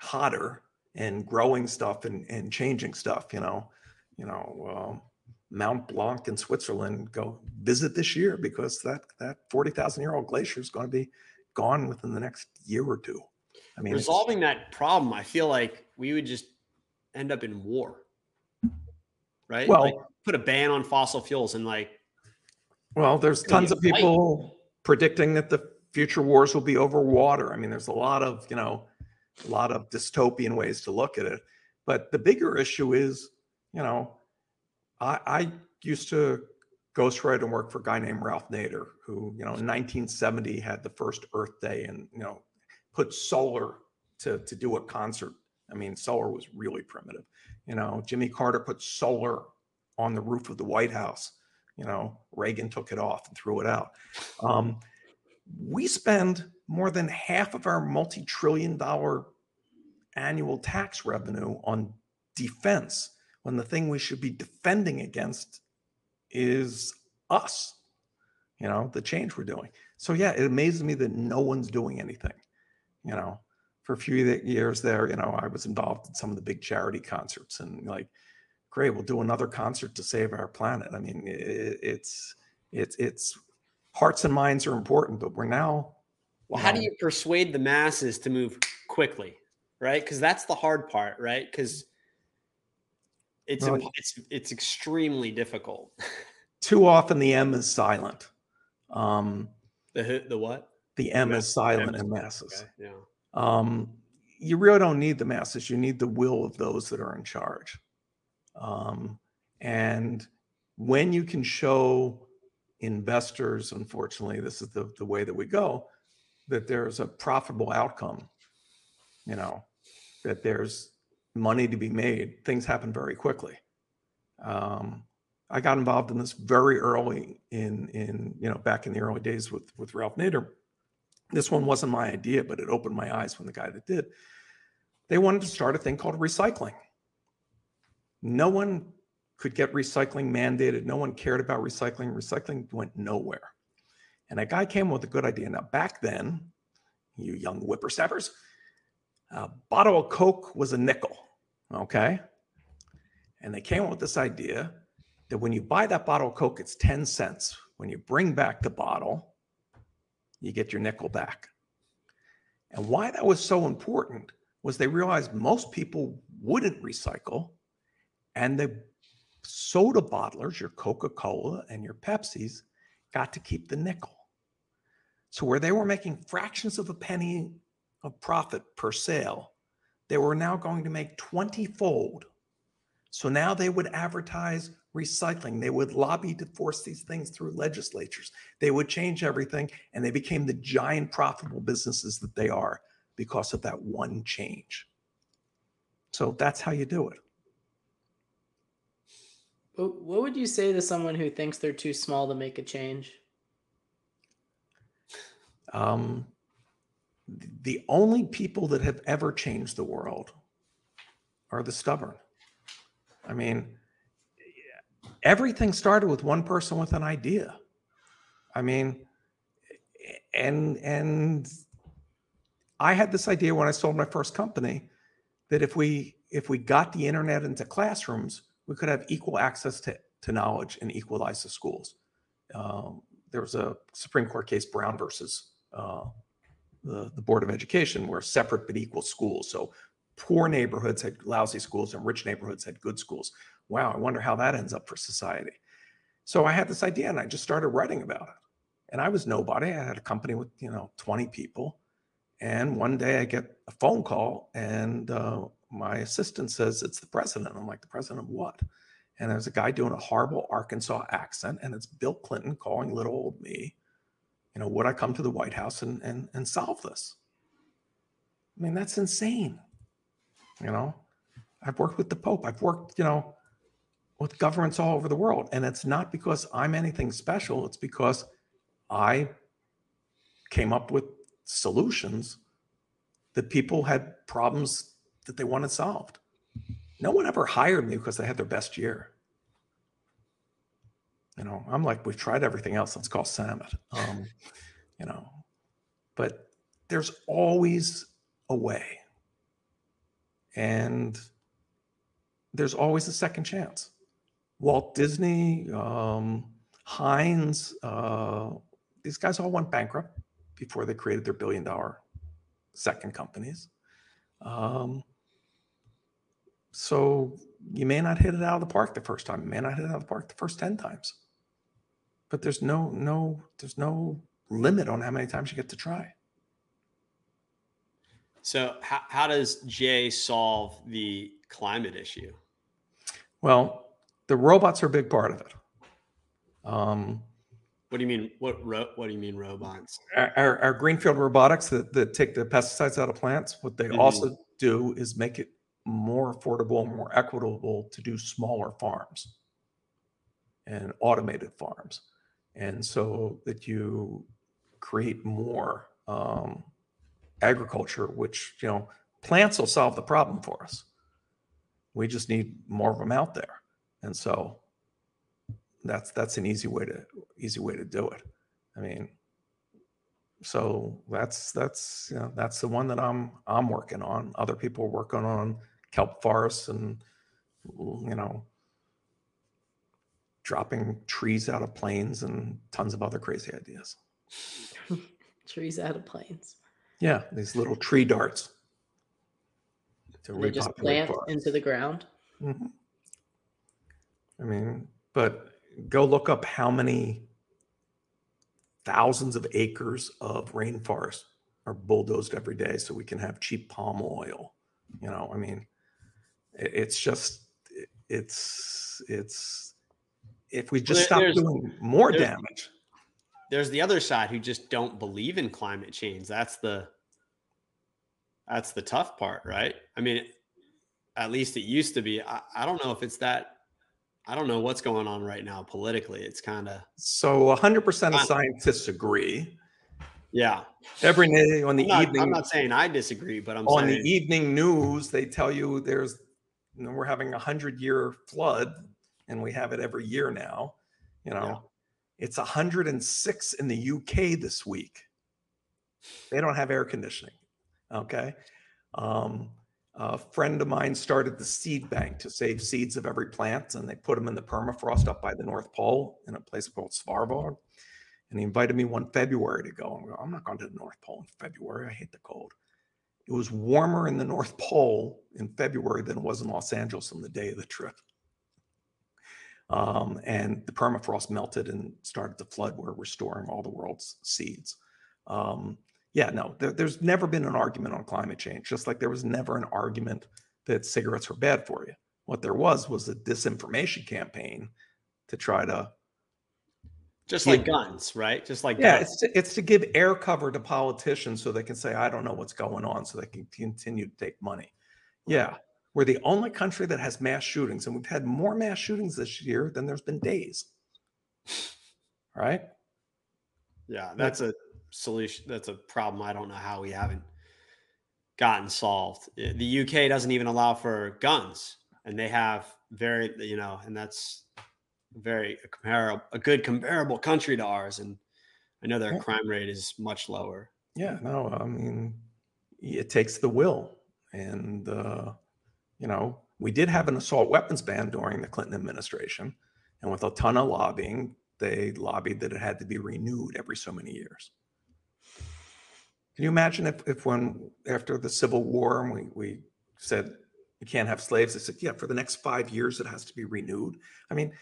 hotter and growing stuff and, and changing stuff, you know, you know, um, Mount Blanc in Switzerland, go visit this year because that, that 40,000 year old glacier is going to be gone within the next year or two. I mean, resolving that problem, I feel like we would just end up in war, right? Well, like put a ban on fossil fuels and like well, there's tons of people predicting that the future wars will be over water. I mean, there's a lot of, you know, a lot of dystopian ways to look at it. But the bigger issue is, you know, I, I used to ghostwrite and work for a guy named Ralph Nader, who, you know, in 1970 had the first Earth Day and, you know, put solar to, to do a concert. I mean, solar was really primitive. You know, Jimmy Carter put solar on the roof of the White House you know, Reagan took it off and threw it out. Um, we spend more than half of our multi trillion dollar annual tax revenue on defense when the thing we should be defending against is us, you know, the change we're doing. So, yeah, it amazes me that no one's doing anything, you know. For a few years there, you know, I was involved in some of the big charity concerts and like, great, we'll do another concert to save our planet. I mean, it, it's it's it's hearts and minds are important, but we're now. Well, how do you persuade the masses to move quickly, right? Because that's the hard part, right? Because it's well, it's it's extremely difficult. too often, the M is silent. Um, the the what? The M yeah, is silent in masses. Okay. Yeah. Um, you really don't need the masses. You need the will of those that are in charge. Um, and when you can show investors, unfortunately, this is the, the way that we go, that there's a profitable outcome, you know, that there's money to be made, things happen very quickly. Um, I got involved in this very early in in you know back in the early days with with Ralph Nader. This one wasn't my idea, but it opened my eyes when the guy that did. They wanted to start a thing called recycling. No one could get recycling mandated. No one cared about recycling. Recycling went nowhere. And a guy came up with a good idea. Now, back then, you young whippersnappers, a bottle of Coke was a nickel. Okay. And they came up with this idea that when you buy that bottle of Coke, it's 10 cents. When you bring back the bottle, you get your nickel back. And why that was so important was they realized most people wouldn't recycle and the soda bottlers, your Coca Cola and your Pepsis, got to keep the nickel. So, where they were making fractions of a penny of profit per sale, they were now going to make 20 fold. So now they would advertise recycling. They would lobby to force these things through legislatures. They would change everything, and they became the giant profitable businesses that they are because of that one change. So that's how you do it. What would you say to someone who thinks they're too small to make a change? Um, the only people that have ever changed the world are the stubborn. I mean, everything started with one person with an idea. I mean, and and I had this idea when I sold my first company that if we if we got the internet into classrooms, we could have equal access to, to knowledge and equalize the schools. Um, there was a Supreme Court case, Brown versus uh, the, the Board of Education, were separate but equal schools. So poor neighborhoods had lousy schools and rich neighborhoods had good schools. Wow, I wonder how that ends up for society. So I had this idea and I just started writing about it. And I was nobody. I had a company with, you know, 20 people. And one day I get a phone call and uh, my assistant says, It's the president. I'm like, The president of what? And there's a guy doing a horrible Arkansas accent, and it's Bill Clinton calling little old me. You know, would I come to the White House and, and, and solve this? I mean, that's insane. You know, I've worked with the Pope, I've worked, you know, with governments all over the world. And it's not because I'm anything special, it's because I came up with solutions that people had problems that they wanted solved. No one ever hired me because they had their best year. You know, I'm like, we've tried everything else. Let's call Samit. Um, you know, but there's always a way. And there's always a second chance. Walt Disney, um, Heinz, uh, these guys all went bankrupt before they created their billion dollar second companies. Um, so you may not hit it out of the park the first time. You may not hit it out of the park the first 10 times. But there's no, no, there's no limit on how many times you get to try. So how, how does Jay solve the climate issue? Well, the robots are a big part of it. Um, what do you mean? What ro- What do you mean robots? Our, our greenfield robotics that, that take the pesticides out of plants. What they mm-hmm. also do is make it more affordable, and more equitable to do smaller farms and automated farms, and so that you create more um, agriculture. Which you know, plants will solve the problem for us. We just need more of them out there, and so that's that's an easy way to easy way to do it. I mean, so that's that's you know that's the one that I'm I'm working on. Other people are working on kelp forests and you know dropping trees out of planes and tons of other crazy ideas. trees out of planes. Yeah, these little tree darts. They just plant into the ground. Mm-hmm. I mean, but go look up how many thousands of acres of rainforest are bulldozed every day so we can have cheap palm oil. You know, I mean, it's just, it's, it's, if we just well, stop doing more there's, damage. There's the other side who just don't believe in climate change. That's the, that's the tough part, right? I mean, at least it used to be. I, I don't know if it's that I don't know what's going on right now politically. It's kind of so 100% of scientists agree. Yeah. Every day on the I'm not, evening. I'm not saying I disagree, but I'm on saying, the evening news, they tell you there's, you know, we're having a hundred year flood and we have it every year now. You know, yeah. it's 106 in the UK this week. They don't have air conditioning. Okay. Um, a friend of mine started the seed bank to save seeds of every plant, and they put them in the permafrost up by the North Pole in a place called Svalbard. And he invited me one February to go. I'm, I'm not going to the North Pole in February. I hate the cold. It was warmer in the North Pole in February than it was in Los Angeles on the day of the trip. Um, and the permafrost melted and started to flood where we're storing all the world's seeds. Um, yeah, no, there, there's never been an argument on climate change, just like there was never an argument that cigarettes were bad for you. What there was was a disinformation campaign to try to just give, like guns, right? Just like yeah, guns. it's to, it's to give air cover to politicians so they can say I don't know what's going on, so they can continue to take money. Yeah, we're the only country that has mass shootings, and we've had more mass shootings this year than there's been days. Right? Yeah, that's a solution. That's a problem. I don't know how we haven't gotten solved. The UK doesn't even allow for guns, and they have very, you know, and that's very a comparable, a good comparable country to ours. And I know their yeah. crime rate is much lower. Yeah, no, I mean, it takes the will. And, uh, you know, we did have an assault weapons ban during the Clinton administration. And with a ton of lobbying, they lobbied that it had to be renewed every so many years. Can you imagine if, if when after the Civil War we, we said you can't have slaves, they said, yeah, for the next five years it has to be renewed. I mean,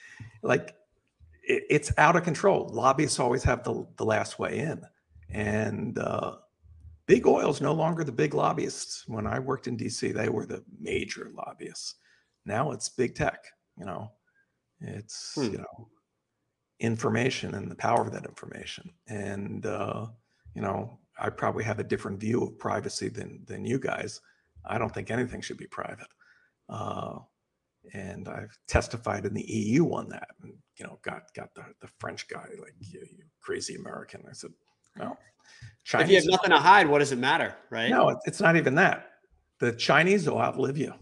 like it, it's out of control. Lobbyists always have the, the last way in. And uh, big oil is no longer the big lobbyists. When I worked in DC, they were the major lobbyists. Now it's big tech, you know, it's, Hmm. you know, information and the power of that information. And, uh, you know, I probably have a different view of privacy than, than you guys. I don't think anything should be private. Uh, and I've testified in the EU on that. And, you know, got got the, the French guy like you, you crazy American. I said, no, if you have nothing to hide, what does it matter, right? No, it's not even that. The Chinese will outlive you.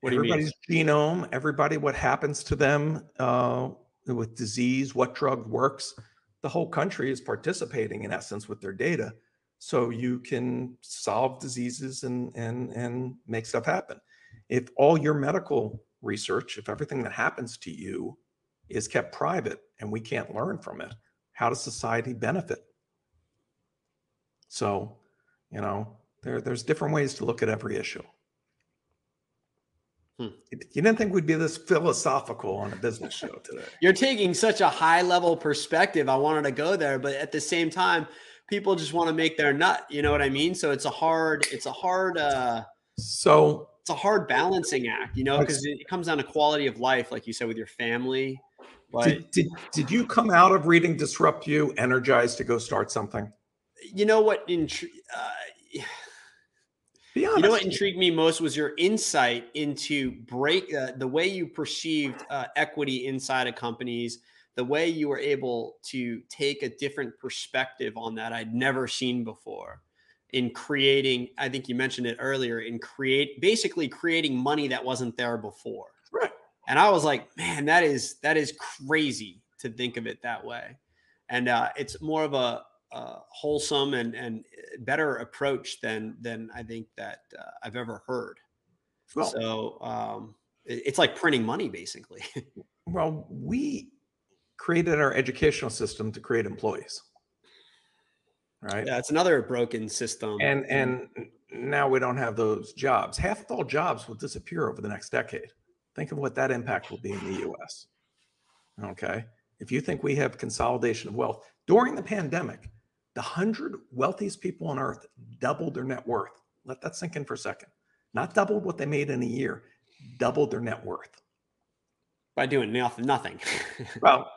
What do you mean? Everybody's genome, everybody, what happens to them uh, with disease, what drug works. The whole country is participating in essence with their data, so you can solve diseases and and and make stuff happen. If all your medical research, if everything that happens to you is kept private and we can't learn from it, how does society benefit? So, you know, there, there's different ways to look at every issue. Hmm. You didn't think we'd be this philosophical on a business show today. You're taking such a high level perspective. I wanted to go there, but at the same time, people just want to make their nut. You know what I mean? So it's a hard, it's a hard, uh, So, it's a hard balancing act, you know, because it comes down to quality of life, like you said, with your family. But did, did, did you come out of reading Disrupt You energized to go start something? you know what? Intri- uh. You know what intrigued me most was your insight into break uh, the way you perceived uh, equity inside of companies, the way you were able to take a different perspective on that I'd never seen before in creating. I think you mentioned it earlier in create basically creating money that wasn't there before. And I was like, man, that is that is crazy to think of it that way. And uh, it's more of a, a wholesome and and better approach than than I think that uh, I've ever heard. Well, so um, it- it's like printing money, basically. well, we created our educational system to create employees. Right. yeah, it's another broken system. and and now we don't have those jobs half of all jobs will disappear over the next decade think of what that impact will be in the us okay? If you think we have consolidation of wealth during the pandemic the 100 wealthiest people on earth doubled their net worth. Let that sink in for a second. Not doubled what they made in a year doubled their net worth. By doing nothing, well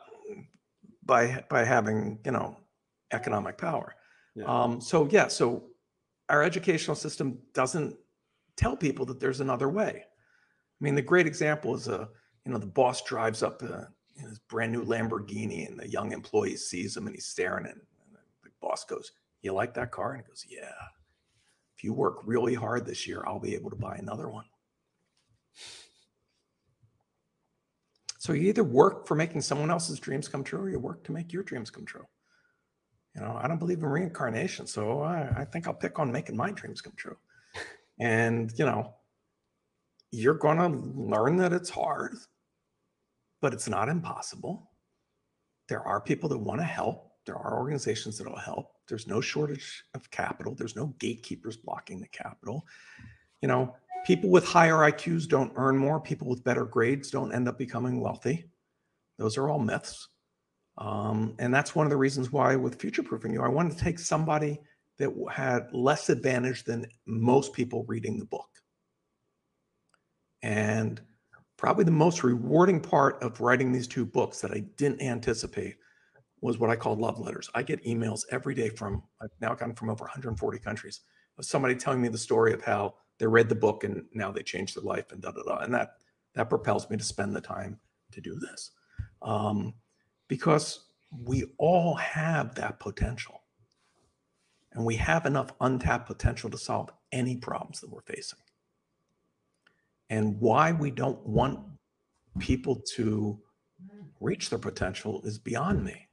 by by having you know economic power. Yeah. um so yeah so our educational system doesn't tell people that there's another way i mean the great example is uh you know the boss drives up uh, in his brand new lamborghini and the young employee sees him and he's staring at him and the boss goes you like that car and he goes yeah if you work really hard this year i'll be able to buy another one So you either work for making someone else's dreams come true, or you work to make your dreams come true. You know, I don't believe in reincarnation, so I, I think I'll pick on making my dreams come true. And you know, you're going to learn that it's hard, but it's not impossible. There are people that want to help. There are organizations that will help. There's no shortage of capital. There's no gatekeepers blocking the capital. You know, people with higher IQs don't earn more. People with better grades don't end up becoming wealthy. Those are all myths. Um, and that's one of the reasons why, with future proofing you, I wanted to take somebody that had less advantage than most people reading the book. And probably the most rewarding part of writing these two books that I didn't anticipate was what I call love letters. I get emails every day from, I've now gotten from over 140 countries of somebody telling me the story of how they read the book and now they changed their life and da da da. And that that propels me to spend the time to do this, um, because we all have that potential, and we have enough untapped potential to solve any problems that we're facing. And why we don't want people to reach their potential is beyond me.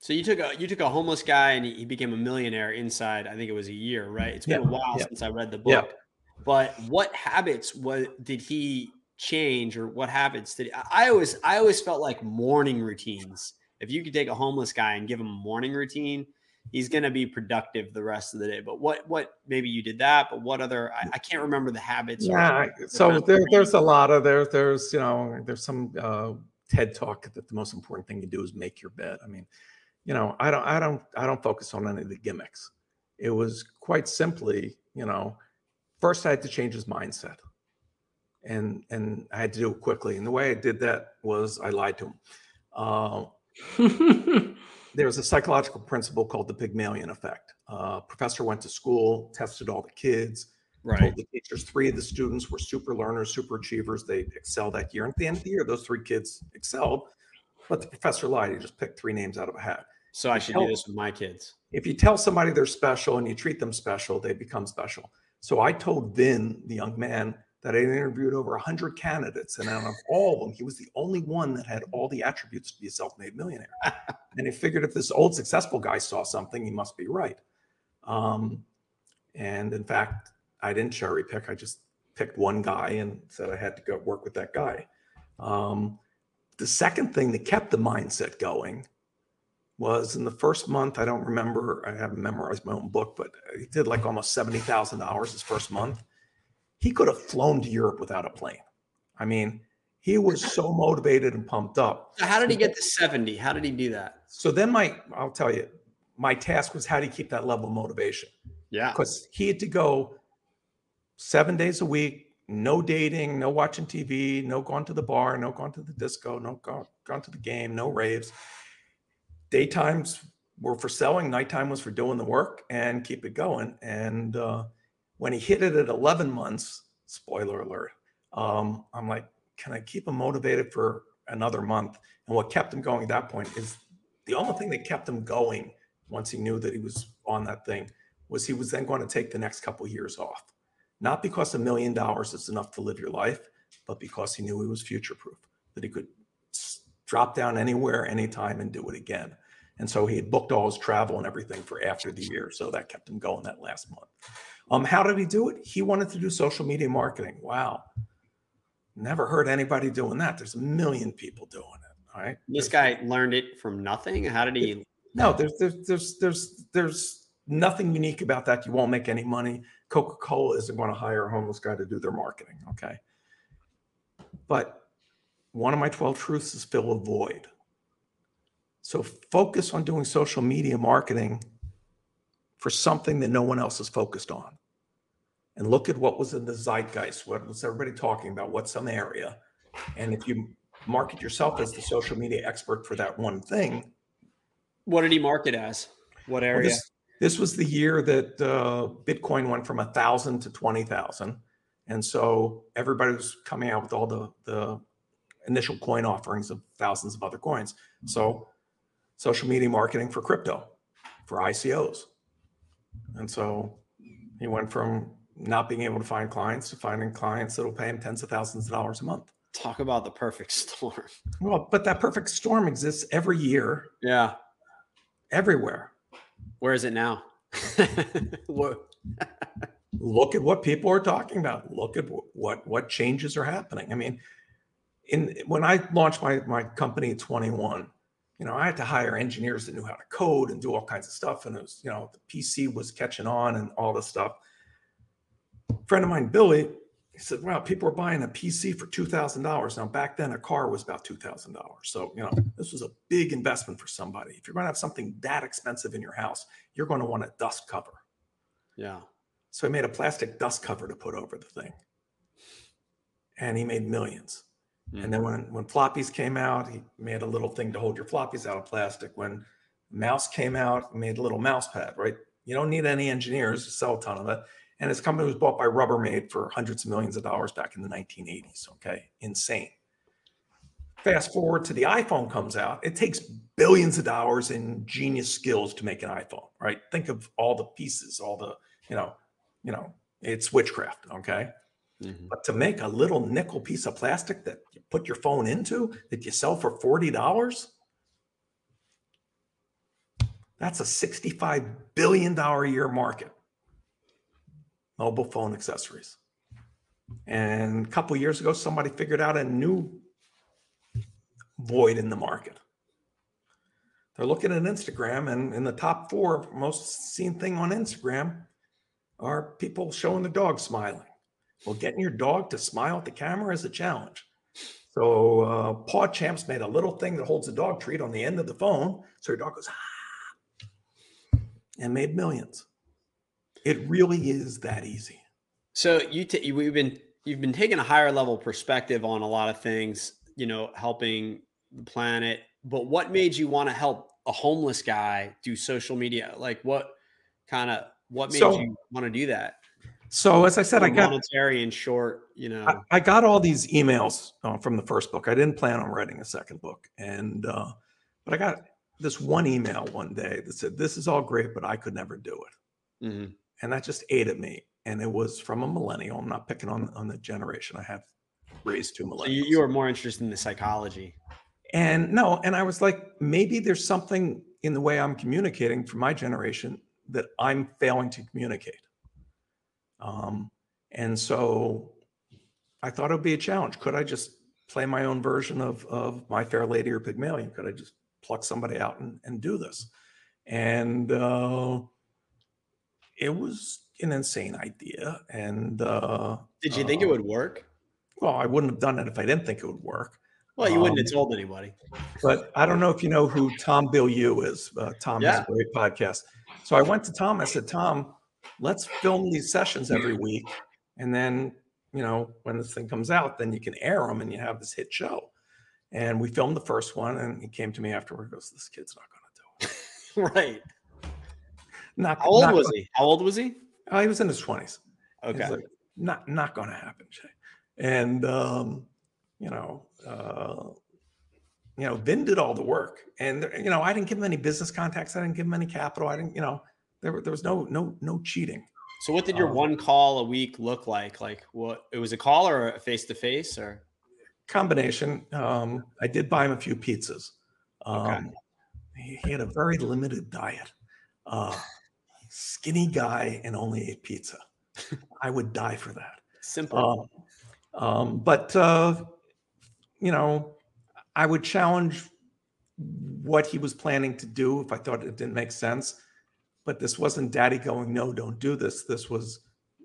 So you took a you took a homeless guy and he became a millionaire inside. I think it was a year, right? It's been Yeah, a while yeah. since I read the Yeah. book. But what habits was did he change, or what habits did he, I I always I always felt like morning routines. If you could take a homeless guy and give him a morning routine, he's going to be productive the rest of the day. But what what maybe you did that, but what other I, I can't remember the habits. Yeah. I- So there, there's a lot of there. There's you know there's some uh, TED talk that the most important thing you do is make your bed. I mean, you know, I don't I don't I don't focus on any of the gimmicks. It was quite simply, you know, first I had to change his mindset, and and I had to do it quickly. And the way I did that was I lied to him. Uh, there's a psychological principle called the Pygmalion effect. Uh, professor went to school, tested all the kids, right. told the teachers three of the students were super learners, super achievers. They excelled that year. And at the end of the year, those three kids excelled. But the professor lied. He just picked three names out of a hat. So I should do this with my kids. If you tell somebody they're special and you treat them special, they become special. So I told Vin, the young man, that I had interviewed over 100 candidates. And out of all of them, he was the only one that had all the attributes to be a self made millionaire. and he figured if this old successful guy saw something, he must be right. Um, and in fact, I didn't cherry pick. I just picked one guy and said I had to go work with that guy. Um, the second thing that kept the mindset going was in the first month. I don't remember. I haven't memorized my own book, but he did like almost seventy thousand dollars his first month. He could have flown to Europe without a plane. I mean, he was so motivated and pumped up. So how did he get to 70? How did he do that? So then my, I'll tell you, my task was how do you keep that level of motivation? Yeah. because he had to go seven days a week, no dating, no watching TV, no going to the bar, no going to the disco, no go, going to the game, no raves. Daytimes were for selling, nighttime was for doing the work and keep it going. And uh, when he hit it at 11 months, spoiler alert, um, I'm like, can I keep him motivated for another month? And what kept him going at that point is the only thing that kept him going once he knew that he was on that thing was he was then going to take the next couple of years off. Not because a million dollars is enough to live your life, but because he knew he was future proof, that he could drop down anywhere, anytime, and do it again. And so he had booked all his travel and everything for after the year. So that kept him going that last month. Um, how did he do it? He wanted to do social media marketing. Wow. Never heard anybody doing that. There's a million people doing it. All right. This guy learned it from nothing. How did he? No, there's there's there's there's there's nothing unique about that. You won't make any money. Coca-Cola isn't going to hire a homeless guy to do their marketing. Okay. But one of my 12 truths is fill a void. So focus on doing social media marketing for something that no one else is focused on. And look at what was in the zeitgeist. What was everybody talking about? What's some area? And if you market yourself as the social media expert for that one thing, What did he market as? What well, area? this, this was the year that uh, Bitcoin went from a thousand to twenty thousand, and so everybody was coming out with all the the initial coin offerings of thousands of other coins. So, social media marketing for crypto, for ICOs, and so he went from not being able to find clients to finding clients that'll pay him tens of thousands of dollars a month. Talk about the perfect storm. Well, but that perfect storm exists every year, Yeah. everywhere. Where is it now? What- look at what people are talking about look at what what changes are happening i mean in when i launched my my company at 21 you know i had to hire engineers that knew how to code and do all kinds of stuff and it was you know the pc was catching on and all this stuff friend of mine billy he said wow people are buying a pc for $2000 now back then a car was about $2000 so you know this was a big investment for somebody if you're going to have something that expensive in your house you're going to want a dust cover yeah. so he made a plastic dust cover to put over the thing. And he made millions. And then hmm. when, when floppies came out, he made a little thing to hold your floppies out of plastic. When mouse came out, he made a little mouse pad, right? You don't need any engineers to sell a ton of it. And his company was bought by Rubbermaid for hundreds of millions of dollars back in the 1980s. Okay. Insane. Fast forward to the iPhone comes out. It takes billions of dollars in genius skills to make an iPhone, right? Think of all the pieces, all the, you know, you know, it's witchcraft, okay? Mhm. But to make a little nickel piece of plastic that you put your phone into that you sell for $40, That's a $65 billion a year market. Mobile phone accessories. And a couple years ago, somebody figured out a new void in the market. They're looking at Instagram, and in the top four most seen thing on Instagram are people showing the dog smiling. Well, getting your dog to smile at the camera is a challenge. So uh, Paw Champs made a little thing that holds a dog treat on the end of the phone, so your dog goes ah, and made millions. It really is that easy. So you t- we've been you've been taking a higher level perspective on a lot of things, you know, helping the planet. But what made you want to help a homeless guy do social media? Like what kind of what made So- you want to do that? So as I said, I got and short, you know. I, I got all these emails uh, from the first book. I didn't plan on writing a second book, and uh, but I got this one email one day that said, "This is all great, but I could never do it," Mhm. And that just ate at me. And it was from a millennial. I'm not picking on on the generation. I have raised two So millennials. you, you were more interested in the psychology. And no, and I was like, maybe there's something in the way I'm communicating for my generation that I'm failing to communicate. Um, and so I thought it would be a challenge. Could I just play my own version of, of My Fair Lady or Pygmalion? Could I just pluck somebody out and, and do this? And uh, it was an insane idea. And uh, Did you think it Uh, would work? well, I wouldn't have done it if I didn't think it would work. Well, you wouldn't have um, told anybody. But I don't know if you know who Tom Bilyeu is. Uh, Tom has a great podcast. So I went to Tom. I said, Tom, let's film these sessions every week, and then you know when this thing comes out, then you can air them, and you have this hit show. And we filmed the first one, and he came to me afterward. and Goes, this kid's not going to do it. right. Not How old not was gonna- he? How old was he? Oh, he was in his twenties. Okay. Like, not not going to happen, Jay. And um, you know, uh, you know, Vin did all the work, and there- you know, I didn't give him any business contacts. I didn't give him any capital. I didn't, you know, there there was no no no cheating. So what did your Um, one call a week look like? Like what it was a call or a face to face or Combination. Um, I did buy him a few pizzas. Okay. Um, he, he had a very limited diet. Uh, skinny guy and only ate pizza. I would die for that. simple? Um, um, but uh, you know, I would challenge what he was planning to do if I thought it didn't make sense. But this wasn't daddy going, no, don't do this. This was,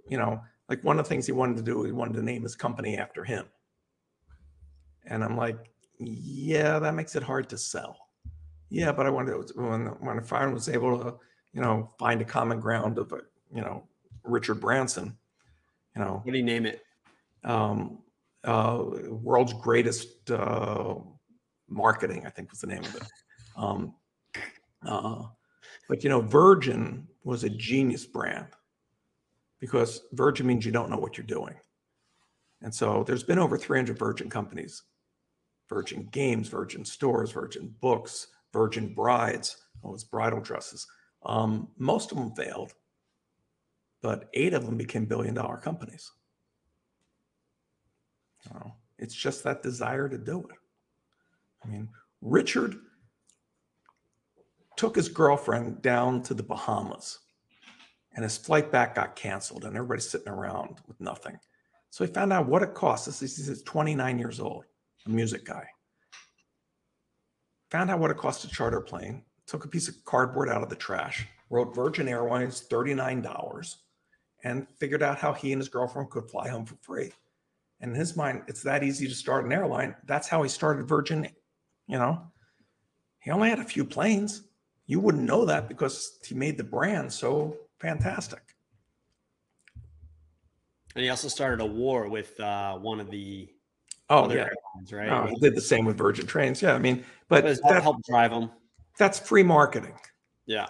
you know, like one of the things he wanted to do, he wanted to name his company after him. And I'm like, yeah, that makes it hard to sell. Yeah, but I wanted when when Fire was able to, you know, find a common ground of, uh, you know, Richard Branson, you know, what do you name it? um, uh, world's greatest uh, marketing, I think was the name of it. Um, uh, but you know, Virgin was a genius brand because Virgin means you don't know what you're doing. And so there's been over 300 Virgin companies Virgin Games, Virgin Stores, Virgin Books, Virgin Brides, oh, it's bridal dresses. Um, most of them failed, but eight of them became billion dollar companies. So it's just that desire to do it. I mean, Richard took his girlfriend down to the Bahamas and his flight back got canceled and everybody's sitting around with nothing. So he found out what it costs. This is he's 29 years old, a music guy. Found out what it cost to charter a plane, took a piece of cardboard out of the trash, wrote Virgin Airlines $39, and figured out how he and his girlfriend could fly home for free. And in his mind, it's that easy to start an airline. That's how he started Virgin. You know, he only had a few planes. You wouldn't know that because he made the brand so fantastic. And he also started a war with uh, one of the Oh other yeah, airlines, right? Oh, he did the same with Virgin Trains. Yeah, I mean, but Does that that, help drive him? That's free marketing. Yeah.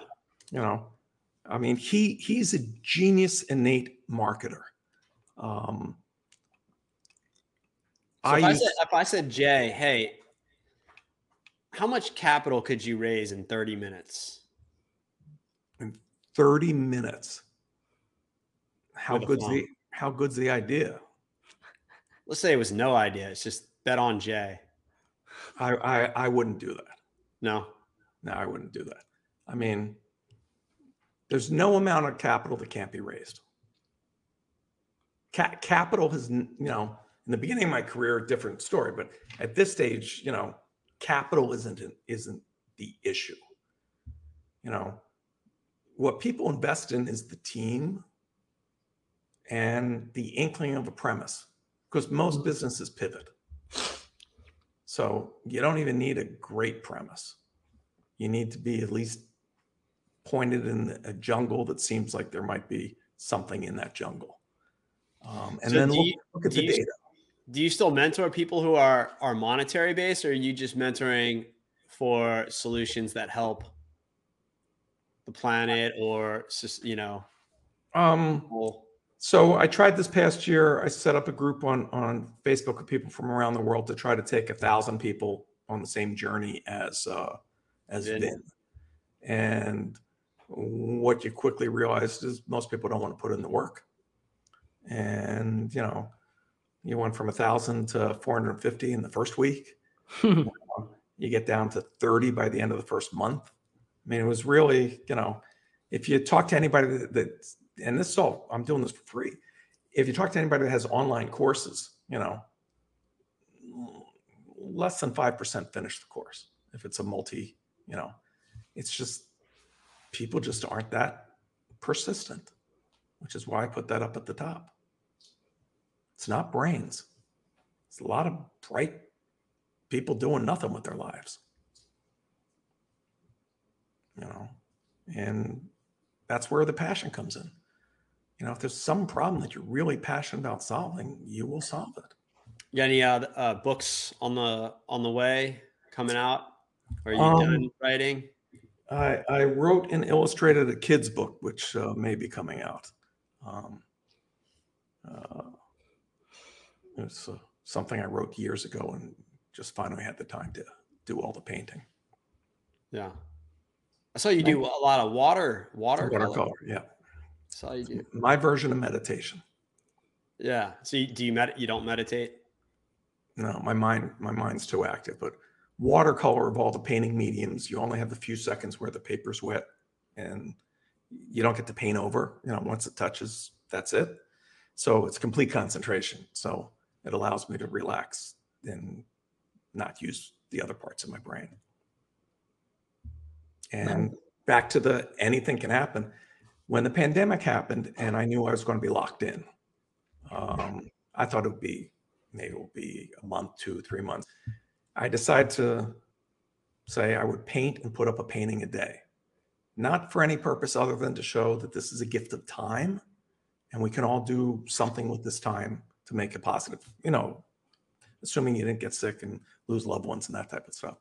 You know, I mean, he he's a genius, innate marketer. Um, So if, I said, if I said, Jay, hey, how much capital could you raise in 30 minutes? In 30 minutes. How good's phone. the how good's the idea? Let's say it was no idea. It's just bet on Jay. I I, I wouldn't do that. No. No, I wouldn't do that. I mean, there's no amount of capital that can't be raised. Ca- capital has, you know, in the beginning of my career, different story, but at this stage, you know, capital isn't an, isn't the issue. You know, what people invest in is the team and the inkling of a premise, because most businesses pivot. So you don't even need a great premise. You need to be at least pointed in a jungle that seems like there might be something in that jungle. Um, and So then do look, you- look at the you- data. Do you still mentor people who are are monetary based, or are you just mentoring for solutions that help the planet or you know? Um, people? So I tried this past year. I set up a group on on Facebook of people from around the world to try to take a thousand people on the same journey as uh, as. Vin. And what you quickly realized is most people don't want to put in the work. And you know, you went from a thousand to 450 in the first week. You get down to 30 by the end of the first month. I mean, it was really, you know, if you talk to anybody that, that and this is all I'm doing this for free. If you talk to anybody that has online courses, you know, less than 5% finish the course. If it's a multi, you know, it's just people just aren't that persistent, which is why I put that up at the top. It's not brains. It's a lot of bright people doing nothing with their lives. You know, and that's where the passion comes in. You know, if there's some problem that you're really passionate about solving, you will solve it. yeah any uh, uh, books on the on the way coming out? Are you Um, done writing? I, I wrote and illustrated a kid's book, which uh, may be coming out. Um, uh, it's uh, something I wrote years ago and just finally had the time to do all the painting. Yeah, I saw you do a lot of water watercolor. Watercolor, yeah. Saw you do. My version of meditation. Yeah. So you, do you med- you don't meditate? No, my mind, my mind's too active. But watercolor of all the painting mediums, you only have a few seconds where the paper's wet, and you don't get to paint over. You know, once it touches, that's it. So it's complete concentration. So it allows me to relax and not use the other parts of my brain. And back to the anything can happen. When the pandemic happened, and I knew I was going to be locked in, um, I thought it would be maybe it would be a month, two, three months. I decided to say I would paint and put up a painting a day, not for any purpose other than to show that this is a gift of time and we can all do something with this time to make it positive, you know, assuming you didn't get sick and lose loved ones and that type of stuff.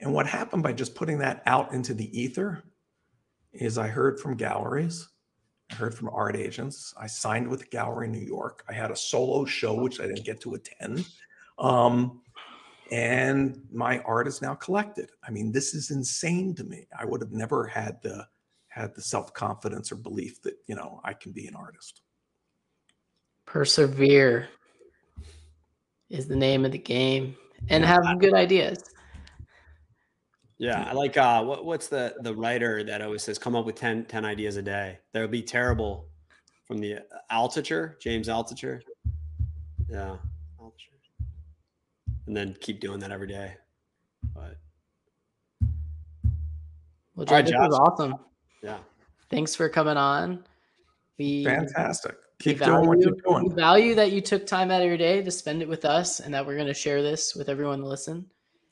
And what happened by just putting that out into the ether is I heard from galleries I heard from art agents. I signed with gallery New York. I had a solo show, which I didn't get to attend. Um, and my art is now collected. I mean, this is insane to me. I would have never had the had the self confidence or belief that you know I can be an artist. Persevere is the name of the game, and have good ideas. Yeah, I like uh what what's the the writer that always says come up with 10, 10 ideas a day. That would be terrible from the uh, Altucher, James Altucher. Yeah. Altucher. And then keep doing that every day. But Well, All right, Jay, this was Josh. awesome. yeah. Thanks for coming on. We Fantastic. we Keep doing what you're value- we doing. value that you took time out of your day to spend it with us, and that we're going to share this with everyone to listen.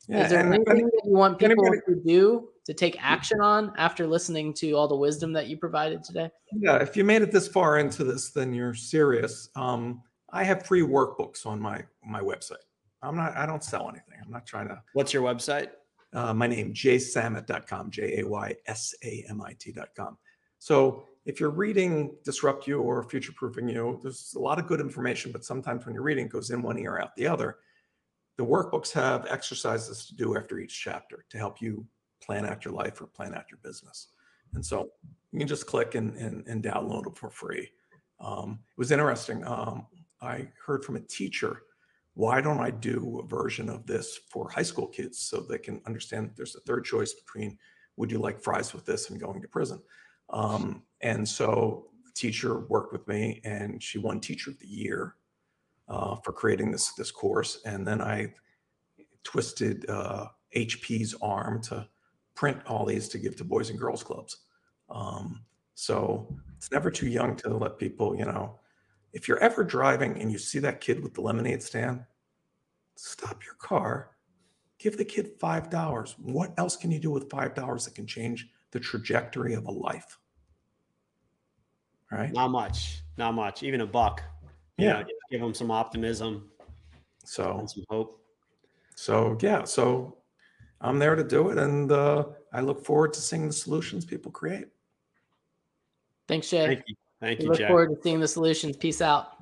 Yeah, Is there anything any- that you want people anybody- to do to take action on after listening to all the wisdom that you provided today? yeah, if you made it this far into this, then you're serious. Um, I have free workbooks on my my website. I'm not. I don't sell anything. I'm not trying to What's your website? uh, my name, jaysamit.com, J A Y S A M I T.com. So if you're reading Disrupt You or Future Proofing You, there's a lot of good information, but sometimes when you're reading, it goes in one ear, out the other. The workbooks have exercises to do after each chapter to help you plan out your life or plan out your business. And so you can just click and, and, and download them for free. Um, it was interesting. Um, I heard from a teacher why don't I do a version of this for high school kids so they can understand that there's a third choice between would you like fries with this and going to prison? Um, and so the teacher worked with me and she won teacher of the year uh, for creating this, this course. And then I twisted uh, HP's arm to print all these to give to boys and girls clubs. Um, so it's never too young to let people, you know, if you're ever driving and you see that kid with the lemonade stand, stop your car, give the kid $5. What else can you do with $5 that can change the trajectory of a life? Right? Not much. Not much. Even a buck. You Yeah. know, give them some optimism So, and some hope. so yeah, so I'm there to do it. And uh, I look forward to seeing the solutions people create. Thanks, Jay. Thank you. Thank we you, look Jack. forward to seeing the solutions. Peace out.